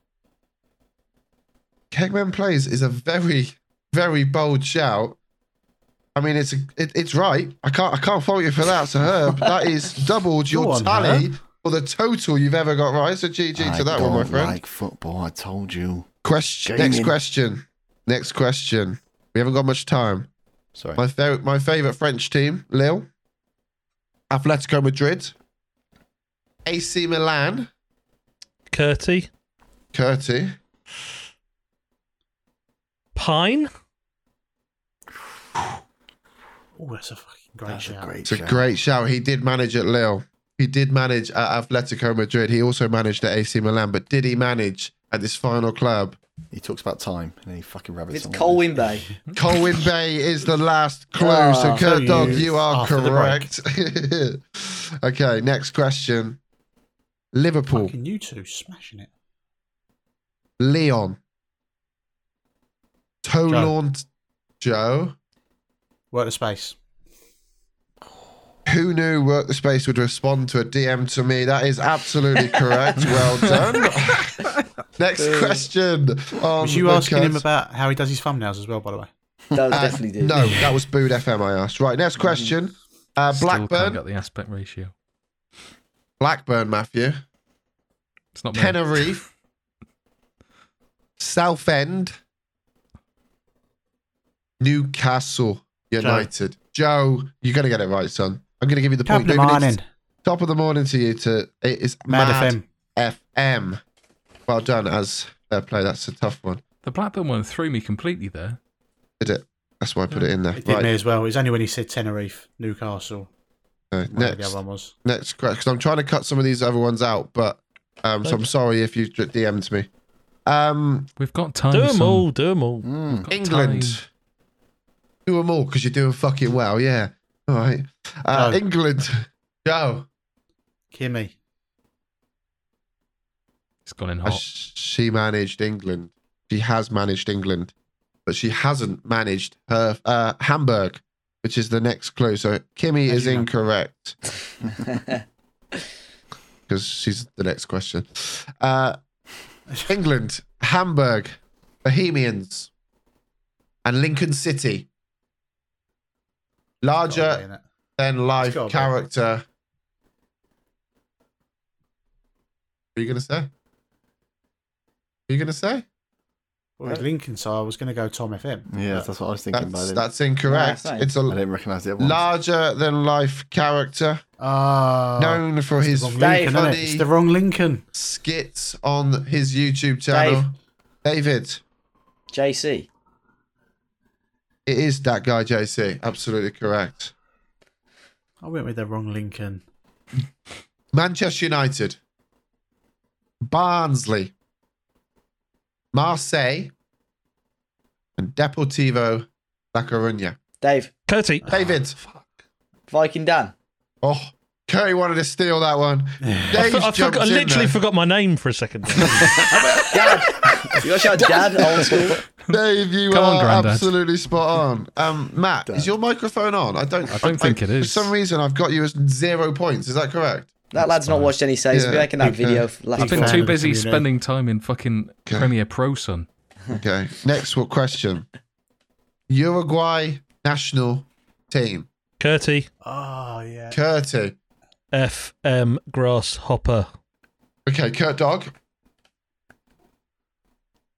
Kegman Plays is a very, very bold shout. I mean, it's a, it, it's right. I can't I can't fault you for that. So Herb, *laughs* that is doubled your on, tally Herb. for the total you've ever got right. So GG I to that one, my friend. like football. I told you. Question. Gaming. Next question. Next question. We haven't got much time. Sorry. My favorite, my favorite French team, Lille, Atletico Madrid, AC Milan, Curty, Curti, Pine. Oh, that's a fucking great That's a great It's a great shout. He did manage at Lille. He did manage at Atletico Madrid. He also managed at AC Milan. But did he manage at this final club? He talks about time and then he fucking rabbits It's on. Colwyn Bay. *laughs* Colwyn Bay is the last clue. Ah, so, Kurt Dog, you- you are correct. *laughs* okay, next question. Liverpool, Fucking you two smashing it. Leon, Toulon, Joe. Work the space. Who knew Work the Space would respond to a DM to me? That is absolutely correct. *laughs* well done. *laughs* Next question. On Was you the asking him about how he does his thumbnails as well, by the way? That Uh, definitely did. No, that was Booed FM I asked. Right, next question. Uh, Still can't Blackburn. get the aspect ratio. Blackburn, Matthew. It's not me. Tenerife. *laughs* Southend. Newcastle United. Joe, you're going to get it right, son. I'm going to give you the Top point. of the Don't even need morning. to- Top of the morning to you. To It is Mad, Mad, FM. FM. Well done, as fair play. That's a tough one. The Blackburn one threw me completely there. Did it? That's why I put it in there. It did Right. me as well. It was only when he said Tenerife, Newcastle, okay, whatever the next, other one was. next question. Because I'm trying to cut some of these other ones out, but um, so I'm sorry if you DM'd me. Um, We've got time. Do them son. all. Do them all. Mm. Got England. time. Do them all because you're doing fucking well. Yeah. All right. Uh, Go. England. Joe. Kimmy. It's gone in hot. sh- She managed England. She has managed England, but she hasn't managed her uh, Hamburg, which is the next clue. So Kimmy is incorrect *laughs* because she's the next question. Uh, England, Hamburg, Bohemians, and Lincoln City. Larger be in it. than life be. character. What are you gonna say? What are you gonna say? Well, with Lincoln, so I was going to go Tom FM. Yeah, that's what I was thinking That's, about. it. that's incorrect. Yeah, it's a I didn't recognise the other one. larger than life character Ah, known for his the Dave, Lincoln, funny It's the wrong Lincoln. skits on his YouTube channel. David, JC. it is that guy JC. Absolutely correct. I went with the wrong Lincoln. *laughs* Manchester United, Barnsley, Marseille, and Deportivo La Coruña. Dave. Curty. David, Viking Dan. oh, Curry wanted to steal that one. *sighs* I, for- I, jumped forgot, I literally forgot my name for a second. *laughs* Dad. you got to shout Dad, old school. Dave, you Come are Grandad. absolutely spot on. Um, Matt, is your microphone on? I don't. I don't think it is. For some reason, I've got you as zero points. Is that correct? That lad's not watched any saves. Yeah. We're making that Big video fan. last I've been too busy spending time in fucking Okay. Premiere Pro, son. Okay. Next what question. Uruguay national team. Curty. Oh, ah, yeah. Curty. FM Grasshopper. Okay, Kurt Dog.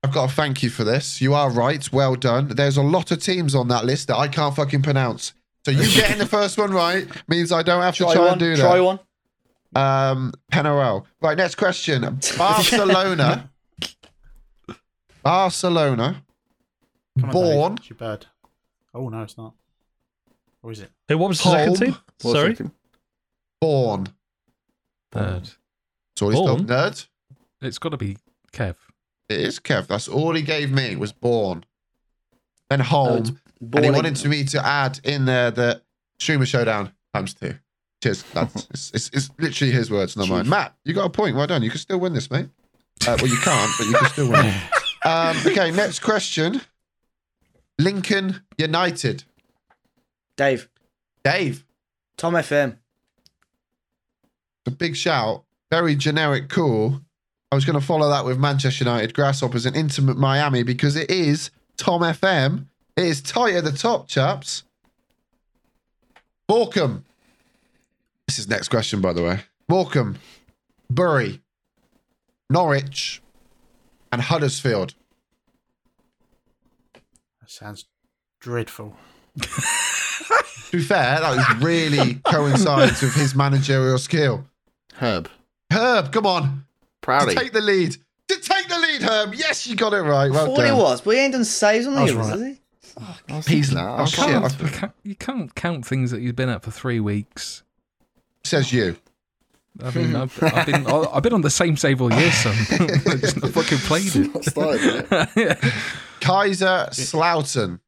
I've got to thank you for this. You are right. Well done. There's a lot of teams on that list that I can't fucking pronounce. So you *laughs* getting the first one right means I don't have to Try, try, one. and do that. Try one. Um, Peñarol. Right, next question. *laughs* Barcelona. Barcelona. Come Born. Dave. It's your bird. Oh, no, it's not. Or is it? Hey, what was the second team? One Sorry. second. Born. Third. Sorry, stop. Born? Nerd. It's got to be Kev. It is Kev. That's all he gave me was born. Then No, home. it's and he wanted to me to add in there the streamer showdown times two. Cheers. That's *laughs* it's, it's, it's literally his words, not mine. Matt, you got a point. Well done. You can still win this, mate. Uh, well, you can't, but you can still win. *laughs* Um, okay, next question. Lincoln United. Dave. Dave, Tom FM. a big shout. Very generic cool. I was going to follow that with Manchester United, Grasshoppers, and Intimate Miami because it is Tom FM. It is tight at the top, chaps. Morecambe. This is next question, by the way. Morecambe, Bury, Norwich, and Huddersfield. That sounds dreadful. To be fair, that was really *laughs* coincides with his managerial skill. Herb. Herb, come on. Proudly. To take the lead. To take the lead, Herb. Yes, you got it right. Well Thought it done. was, but he ain't done saves on the I was right. has he? I was He's- thinking that. I oh, was shit. I- You can't, you can't count things that he's been at for three weeks. Says you. I mean, I've, I've been I've been on the same save all year, son. *laughs* I just not fucking played it. Not started yet. *laughs* Kaiserslautern.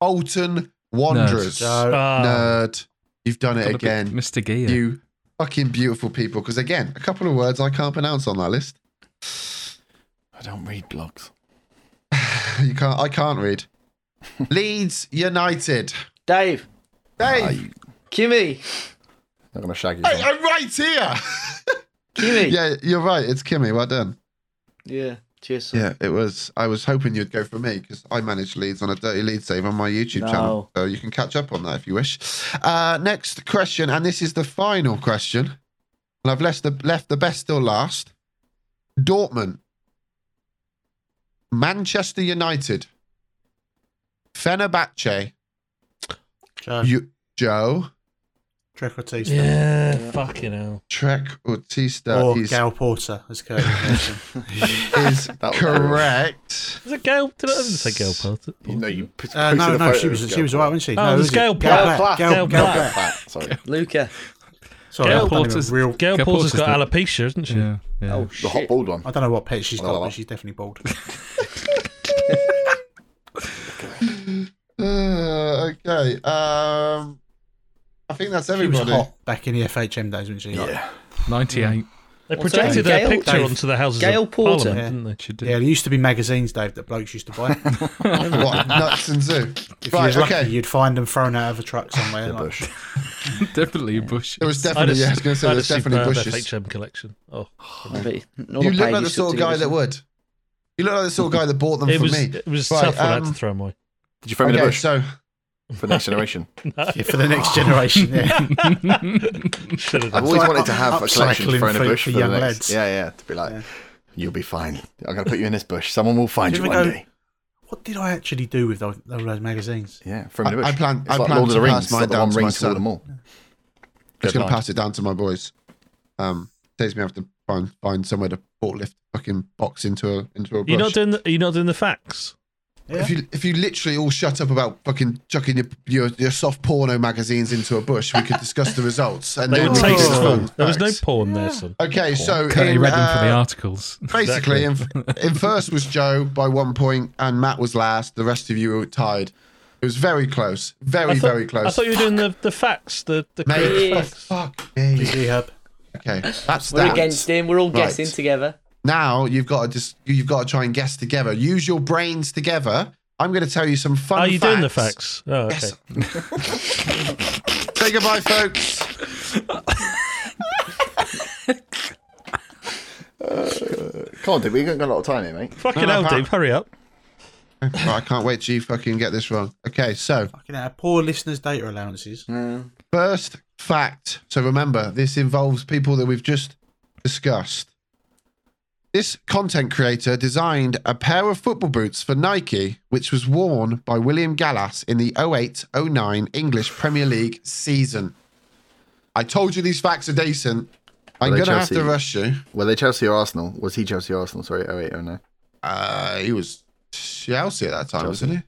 Bolton Wanderers. So, Ah, Nerd. You've done it Got a bit again. Mr. Gear. You fucking beautiful people. Because again, a couple of words I can't pronounce on that list. I don't read blogs. *laughs* You can't. I can't read. Leeds United. Dave, Dave, you- Kimmy, not going to shag you. hey, I'm right here. Kimmy. *laughs* yeah, you're right. It's Kimmy. Well done. Yeah. Cheers. son. Yeah, it was. I was hoping you'd go for me because I manage Leeds on a dirty lead save on my YouTube No. channel. So you can catch up on that if you wish. Uh, next question, and this is the final question. And I've left the left the best till last. Dortmund, Manchester United, Fenerbahce, Joe, you, Joe, Trequartista. yeah, fucking hell. Trek Bautista Or is, Gail Porter, as Curtis *laughs* is *laughs* correct. Was it Gail? Did I, I didn't say Gail Potter? You know, you put, Uh, no, no, she was she was alright, wasn't she? Oh, no, it was who Gail it? Platt. Platt. Gail Gail, Platt. Gail Platt. Sorry. Luca. Sorry, Gail I don't even Porter's- real. Gail Gail Porter's Porter's got the- alopecia, isn't she? Yeah, yeah. Oh, The hot shit. bald one. I don't know what pet she's got, but she's definitely bald. *laughs* Uh, okay. Um, I think that's She was everybody. hot back in the FHM days, wasn't she? Yeah. 98. They What's projected her their name? Gail- picture Dave. onto the houses Gail of Porter. Parliament, Yeah. didn't they? She did. Yeah, there used to be magazines, Dave, that blokes used to buy. *laughs* what? Nuts and Zoo. If Right, you was lucky, okay. you'd find them thrown out of a truck somewhere. The like- bush. *laughs* Definitely a bush. There was definitely, yeah, I was going to say, I had there's definitely superb bushes. FHM collection. Oh, *sighs* I you- all You the look like the sort of guy that would. You look like the sort of *laughs* guy that bought them it for was me. it was Right, tough when I had to um, throw them away. Did you throw me in the bush so for the next generation? *laughs* Yeah, for the next generation. Yeah. *laughs* I've always like wanted to have a collection upcycling thrown in a for- bush for for, young the next. lads. Yeah, yeah. To be like, Yeah. you'll be fine. I'm going to put you in this bush. Someone will find you you one go- day. what did I actually do with those, those magazines? Yeah, throw 'em in the bush. I plan- It's I like plan Lord of the Rings. It's mine down one to ring to all them all. I'm just going to pass it down to my boys. Um, saves me having to find, find somewhere to forklift fucking box into a into a bush. You're not doing the, you're not doing the facts. If you if you literally all shut up about fucking chucking your, your your soft porno magazines into a bush, we could discuss the results. And They then were we could tasteful. discuss There was no facts. porn there, son. Okay, so Curly in, read them from the uh, articles. *laughs* basically, in, in first was Joe by one point, and Matt was last. The rest of you were tied. It was very close, very thought, very close. I thought you were doing the, the facts, the the Mate, correct facts. fuck me. Okay, that's We're that. against him. We're all Right. guessing together. Now you've got to just you've got to try and guess together. Use your brains together. I'm going to tell you some fun. Are you doing the facts. facts? Oh, okay. Yes. Say goodbye, folks. Come on, dude. We've got a lot of time here, mate. Fucking No, no, hell, Pat. Dave, hurry up. Right, I can't wait till you fucking get this wrong. Okay, so Fucking hell, poor listeners' data allowances. Uh, first fact. So remember, this involves people that we've just discussed. This content creator designed a pair of football boots for Nike, which was worn by William Gallas in the 08 09 English Premier League season. I told you these facts are decent. I'm going to have to rush you. Were they Chelsea or Arsenal? Was he Chelsea or Arsenal? Sorry, 08, 09. Uh, he was Chelsea at that time, Chelsea. wasn't he? I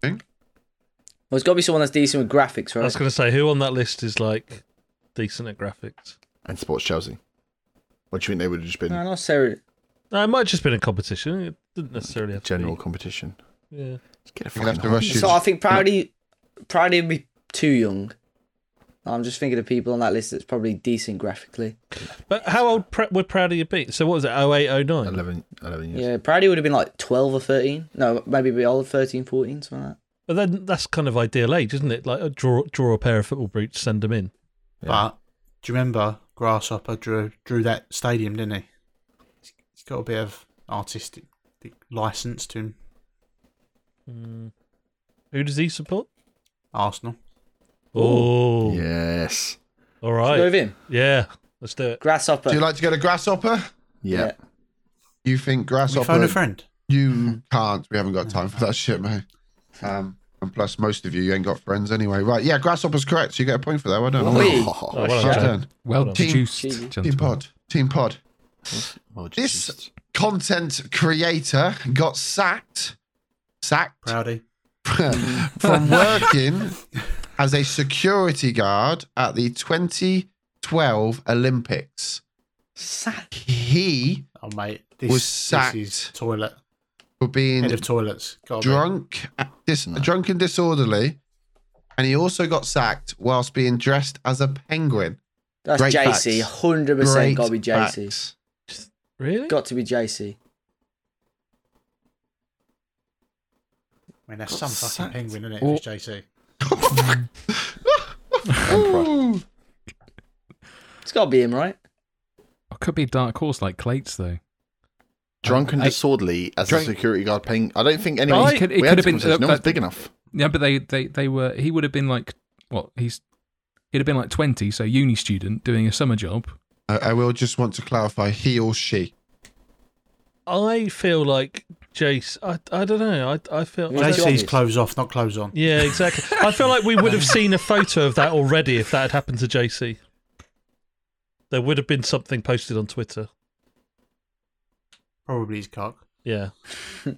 think. well, it's got to be someone that's decent with graphics, right? I was going to say, who on that list is like decent at graphics? And Sports Chelsea. What do you think they would have just been? No, not necessarily. No, it might have just been a competition. It didn't necessarily have to General Be. competition. Yeah. Just get a You're gonna have to rush you. So I think Proudy, Proudy would be too young. I'm just thinking of people on that list that's probably decent graphically. But how old Pr- would Proudy have been? So what was it? 08, 09? 11, 11 years. Yeah, Proudy would have been like 12 or 13. No, maybe a bit older, 13, 14, something like that. But then that's kind of ideal age, isn't it? Like uh, draw draw a pair of football boots, send them in. But do you remember Grasshopper drew drew that stadium, didn't he? He's got a bit of artistic license to him. Mm. Who does he support? Arsenal. Oh, Yes. All right. Go right. with him. Yeah, let's do it. Grasshopper. Do you like to get a grasshopper? Yeah. You think We grasshopper? phone a friend. You *laughs* can't. We haven't got time for that shit, mate. Um, and plus, most of you, you ain't got friends anyway. Right? Yeah, grasshopper's correct. So you get a point for that. Well done. Oi. Oh, well well done, done. Well Team- produced, Team Team pod. Team pod. Oh, This content creator got sacked. Sacked Proudy. *laughs* from working as a security guard at the 2012 Olympics. Sack. He Oh, mate. This, Was This is sacked. toilet. for being Head of toilets. Gotta drunk, dis- drunk and disorderly, and he also got sacked whilst being dressed as a penguin. That's Great JC. facts. Hundred percent Great got to be JC. facts. Really? Got to be JC. I mean, that's some fucking penguin, isn't it? Or- If it's JC. Ooh. *laughs* It's got to be him, right? It could be dark horse like Clates though. Drunk and I- disorderly as Drunk- a security guard paying. I don't think anyone. Right. It could- it we could had have been- conversation, no uh, one's big enough. Yeah, but they, they, they were. He would have been like what? He's he'd have been like twenty, so uni student doing a summer job. I, I will just want to clarify he or she. I feel like Jace. I, I don't know. I I feel. Yeah, I Jace- don't- JC's clothes off, not clothes on. yeah, exactly. I feel like we would have *laughs* seen a photo of that already if that had happened to JC. There would have been something posted on Twitter. Probably his cock. Yeah. *laughs*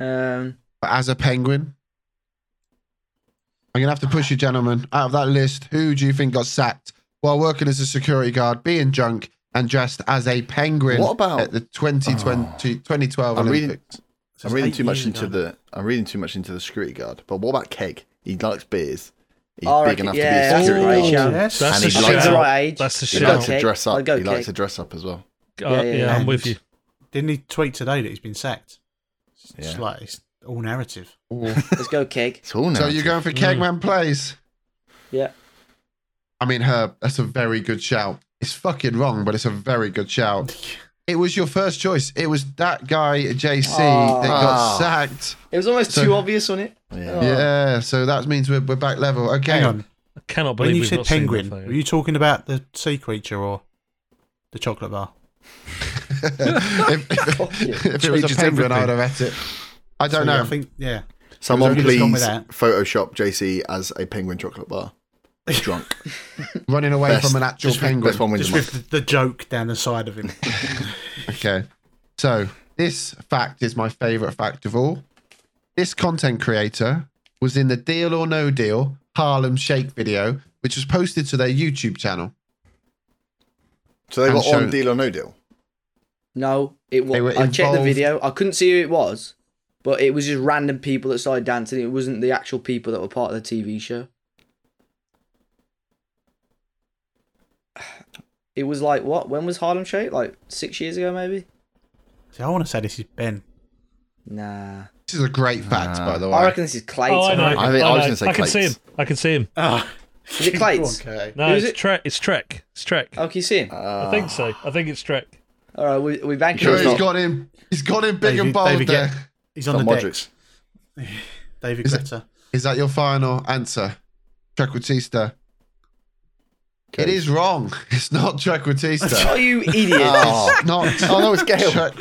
Um, But as a penguin, I'm gonna have to push you, gentlemen. Out of that list, who do you think got sacked while working as a security guard, being drunk and dressed as a penguin What about- at the 2020, 2012 I'm reading- Olympics? I'm reading too much into ago. the. I'm reading too much into the security guard. But what about Keg? He likes beers. He's I big reckon- enough yeah, to be a a security great guard. shout. Yes. That's And the he likes think the shout. right age. That's the show. He Go likes to dress up. He likes to dress up as well. Uh, Yeah, yeah, yeah, I'm with you. Didn't he tweet today that he's been sacked? It's Yeah. like it's all narrative. Let's go Keg. It's all So you're going for Kegman plays? Yeah. I mean, Herb, that's a very good shout. It's fucking wrong, but it's a very good shout. It was your first choice. It was that guy, JC, Oh. that got Ah. sacked. It was almost So- too obvious, wasn't it? Yeah. Oh. Yeah, so that means we're, we're back level. Okay. Hang on. I cannot believe When you we've said not penguin, were you talking about the sea creature or the chocolate bar? *laughs* if, Fuck *laughs* you. if it was a Changes penguin, I would have had it. I don't So, yeah, know. I think yeah. Someone It was only please gone with that. Photoshop JC as a penguin chocolate bar. Drunk. *laughs* Running away Best- from an actual just penguin. Best one wins Just the month. with the, the joke down the side of him. *laughs* Okay. So this fact is my favourite fact of all. This content creator was in the Deal or No Deal Harlem Shake video, which was posted to their YouTube channel. So they And were shown- on Deal or No Deal. No, it was. They were I checked the video. I couldn't see who it was, but it was just random people that started dancing. It wasn't the actual people that were part of the TV show. It was like what? When was Harlem Shake? Like six years ago, maybe. See, I want to say this is Ben. Nah, This is a great fact, by the way. I reckon this is Clayton. Oh, I know. I think- I was gonna say I can see him. I can see him. Ah, Is it Clates? *laughs* Okay. No, Who's it's it? Trek. It's Trek. It's Trek. Oh, can you see him? I think so. I think it's Trek. All right, we we banking Sure Sure, on it's he's not. got him. He's got him big David- and bold David there. Guetta. He's on Not the Modric. deck. *laughs* David Is Guetta. Is that your final answer? Trequartista. It Okay. is wrong. *laughs* It's not Trequartista. Oh, you idiot! *laughs* Oh. not. *laughs* Oh, no, it's Gale. Trek-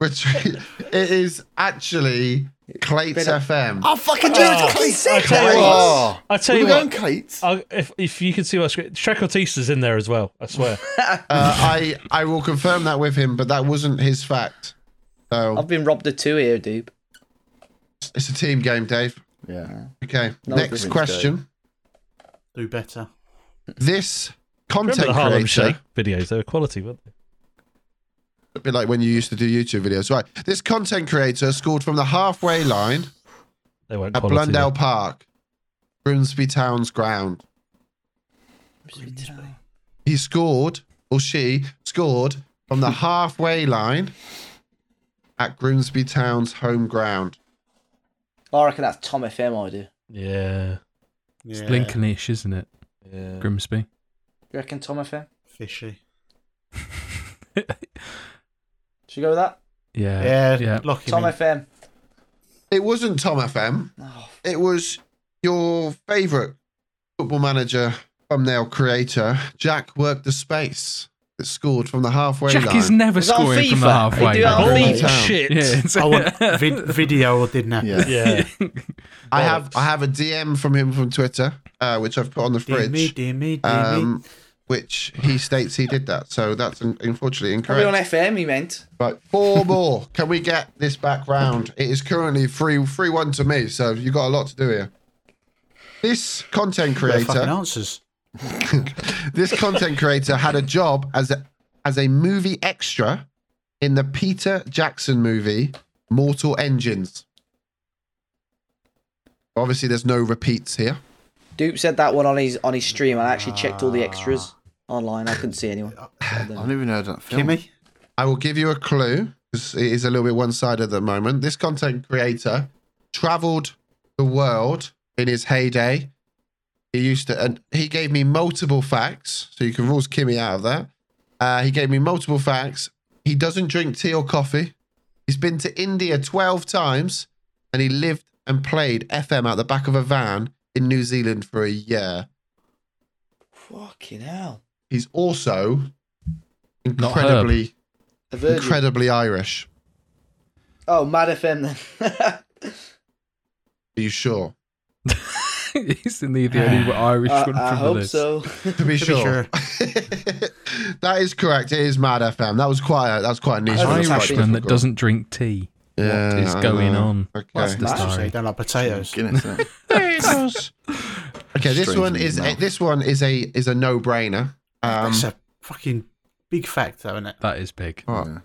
It is actually Clates Better- FM. Oh, fucking Oh, Clates. I tell you what. Oh. I tell you were what. going Clates. I'll, if if you can see what's great, Trequartista's in there as well. I swear. Uh, I I will confirm that with him, but that wasn't his fact. So I've been robbed of two here, dude. it's a team game, Dave. Yeah. Okay. No Next difference, question. Do better. This Remember content the Harlem creator, Shake videos? They were quality, weren't they? a bit like when you used to do YouTube videos, right? This content creator scored from the halfway line They weren't at quality. Blundell Park, Grimsby Town's ground. He scored, or she scored, from the *laughs* halfway line at Grimsby Town's home ground. I reckon that's Tom FM. I do. Yeah. Yeah. It's Lincolnish, isn't it? Yeah. Grimsby. You reckon Tom FM? Fishy. *laughs* Should we go with that? Yeah. Yeah. Yeah. Lock him Tom in. FM. It wasn't Tom FM. Oh, It was your favourite football manager thumbnail creator, Jack worked the space that scored from the halfway Jack line. is never Was that on scoring from the FIFA? halfway. Do it on line. FIFA. Bullshit. Yeah, it's- *laughs* I want vid- video or didn't I? Yeah. Yeah. *laughs* I have. I have a DM from him from Twitter, uh, which I've put on the Dear me, fridge, dear me, dear um, which he states he did that. So that's un- unfortunately Probably on incorrect. FM, he meant. Right, four *laughs* more. Can we get this back round? It is currently three three one to me. So you've got a lot to do here. This content me. Fucking creator, answers. *laughs* this content creator had a job as a as a movie extra in the Peter Jackson movie Mortal Engines. Obviously, there's no repeats here. Dupe said that one on his on his stream. I actually checked all the ah. extras online. I couldn't see anyone. I don't even heard of that film. Kimmy? I will give you a clue because it is a little bit one sided at the moment. This content creator traveled the world in his heyday. He used to, and he gave me multiple facts, so you can rules Kimmy out of that. Uh, he gave me multiple facts. He doesn't drink tea or coffee. He's been to India 12 times and he lived and played FM out the back of a van in New Zealand for a year. Fucking hell. He's also incredibly, incredibly Irish. Oh, Mad FM then. *laughs* Are you sure? *laughs* He's in the, the only *sighs* Irish I, one I from the hope list. so. *laughs* To be *laughs* be sure. *laughs* that is correct. It is Mad FM. That was quite a, that was quite a niche. That's one. Quite Irishman that doesn't drink tea. Yeah, what is going on? Okay. What's the story. So you don't like potatoes. Guinness, innit? okay, this Strange one is a, this one is a is a no brainer. Um, That's a fucking big fact, though, isn't it? That is big. what? Yeah.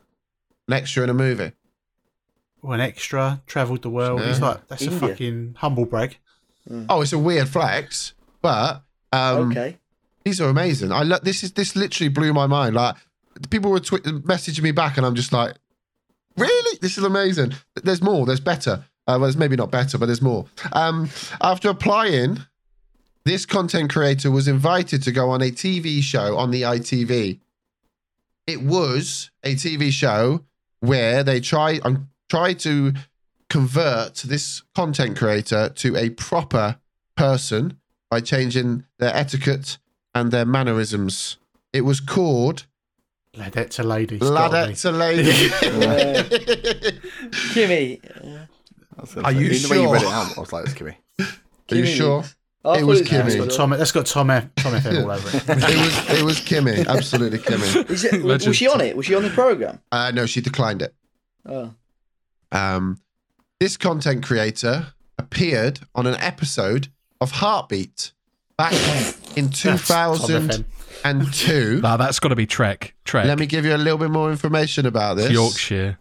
an extra in a movie. Well, an extra, travelled the world. He's like, that's a fucking humble brag. Oh, it's a weird flex, but um, okay. these are amazing. I lo- this is this literally blew my mind. Like people were twi- messaging me back, and I'm just like, really? This is amazing. There's more. There's better. Uh, well, there's maybe not better, but there's more. Um, after applying, this content creator was invited to go on a TV show on the ITV. It was a TV show where they try um, try to convert this content creator to a proper person by changing their etiquette and their mannerisms. It was called Ladette to lady. it's gotta be. to Lady. Kimmy. I was gonna Are say, you the way you read it out, I was like, it's Kimmy. Are you sure? I It thought was was Kimmy. That's Kimmy. got Tom, that's got Tom, F, Tom FM all over it. *laughs* It was it was Kimmy, absolutely Kimmy. *laughs* Is it, was she on it? Was she on the program? Uh, no, she declined it. Oh. Um, this content creator appeared on an episode of Heartbeat back in That's Tom FM. 2002. Nah, that's got to be Trek. Trek. Let me give you a little bit more information about It's this. Yorkshire.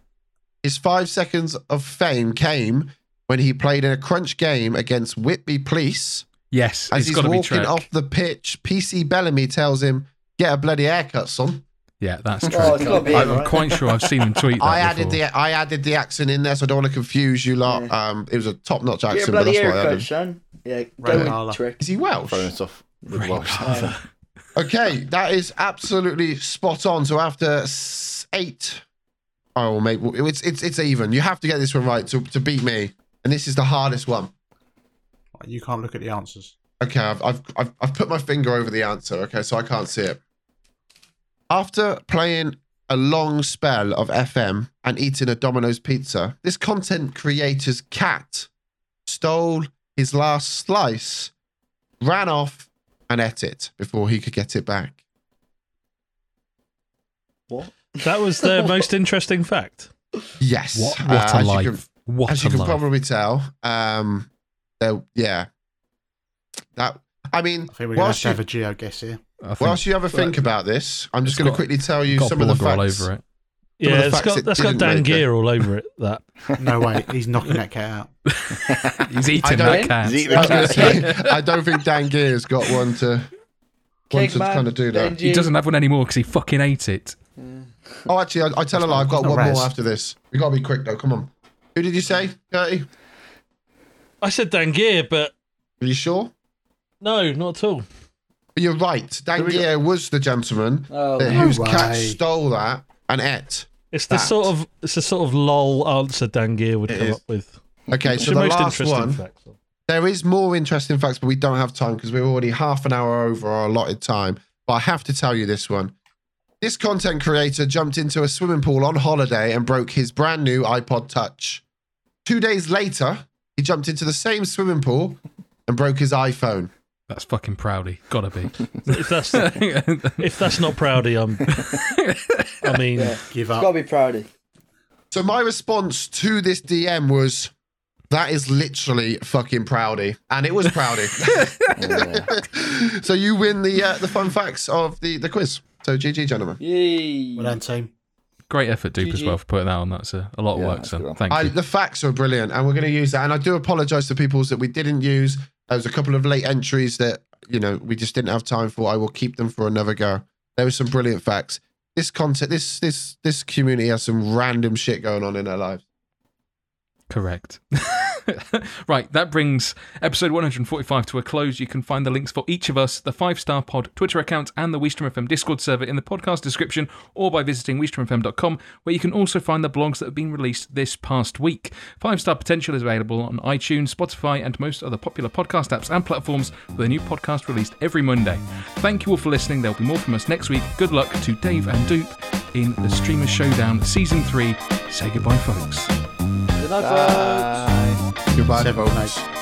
His five seconds of fame came when he played in a crunch game against Whitby Police. Yes, As it's he's be walking Trek. off the pitch, PC Bellamy tells him, "Get a bloody haircut, son." Yeah, that's Oh, Trek. it's I- him, I'm right? quite sure I've seen him tweet that I added before. the I added the accent in there, so I don't want to confuse you lot. Um, it was a top-notch Get a accent, but that's what I haircut, added. son. Yeah, go Right, with Arla. trick. Is he Welsh? Throwing us off with Right. Welsh. Yeah. *laughs* Okay, that is absolutely spot on. So after s- eight, oh mate, well, it's it's it's even. You have to get this one right to to beat me, and this is the hardest one. You can't look at the answers. Okay, I've, I've, I've, I've put my finger over the answer, okay, so I can't see it. After playing a long spell of FM and eating a Domino's pizza, this content creator's cat stole his last slice, ran off, and ate it before he could get it back. What? That was their *laughs* most interesting fact. Yes. What, uh, what a as you life. can- what as a you can life. probably tell, um, there- yeah. That, I mean, I think we're going to have whilst to have a geo guess here. I think whilst you have a think about this, I'm just going to quickly tell you some of the border all facts. over it. Some Yeah, the it's facts got it that's got didn't Dan make it. Gear all over it. That *laughs* No way, he's knocking that cat out. *laughs* He's eating that cat. He's eating I was the going to cat. say, *laughs* I don't think Dan Gear's got one to one to man, kind of do that. He doesn't have one anymore because he fucking ate it. Oh, actually, I, I tell a lie. I've got one Raz. more after this. We got to be quick though. Come on. Who did you say, Gertie? I said Dan Gear, but Are you sure? no, not at all. You're right. Dan Gear was the gentleman Oh, that- no whose cat stole that and ate. It's the That. sort of it's the sort of lol answer Dan Gear would It come is. up with. Okay, so the the most last interesting one. fact. There is more interesting facts, but we don't have time because we're already half an hour over our allotted time. But I have to tell you this one. This content creator jumped into a swimming pool on holiday and broke his brand new iPod Touch. Two days later, he jumped into the same swimming pool and broke his iPhone. That's fucking proudy. Gotta be. If that's if that's not proudy, I'm. I mean, Yeah. Give up. Gotta be proudy. So my response to this DM was, "That is literally fucking proudy," and it was proudy. *laughs* so you win the uh, the fun facts of the the quiz. So GG, gentlemen. Yay. Well done, team. Great effort, Dupe, as well, for putting that on. That's a, a lot of Yeah, work, that's a son. good. Thank I, you. the facts are brilliant, and we're going to use that. And I do apologise to people that we didn't use. There was a couple of late entries that you know we just didn't have time for. I will keep them for another go. There were some brilliant facts. This content, this this this community has some random shit going on in their lives. Correct. *laughs* right, that brings episode 145 to a close. You can find the links for each of us, the Five Star Pod Twitter account, and the WeStream FM Discord server in the podcast description or by visiting WeStreamFM.com, where you can also find the blogs that have been released this past week. Five Star Potential is available on iTunes, Spotify, and most other popular podcast apps and platforms, with a new podcast released every Monday. Thank you all for listening. There'll be more from us next week. Good luck to Dave and Dupe in the Streamer Showdown Season 3. Say goodbye, folks. Good night, folks. Goodbye, Seven, folks. eight. Bye.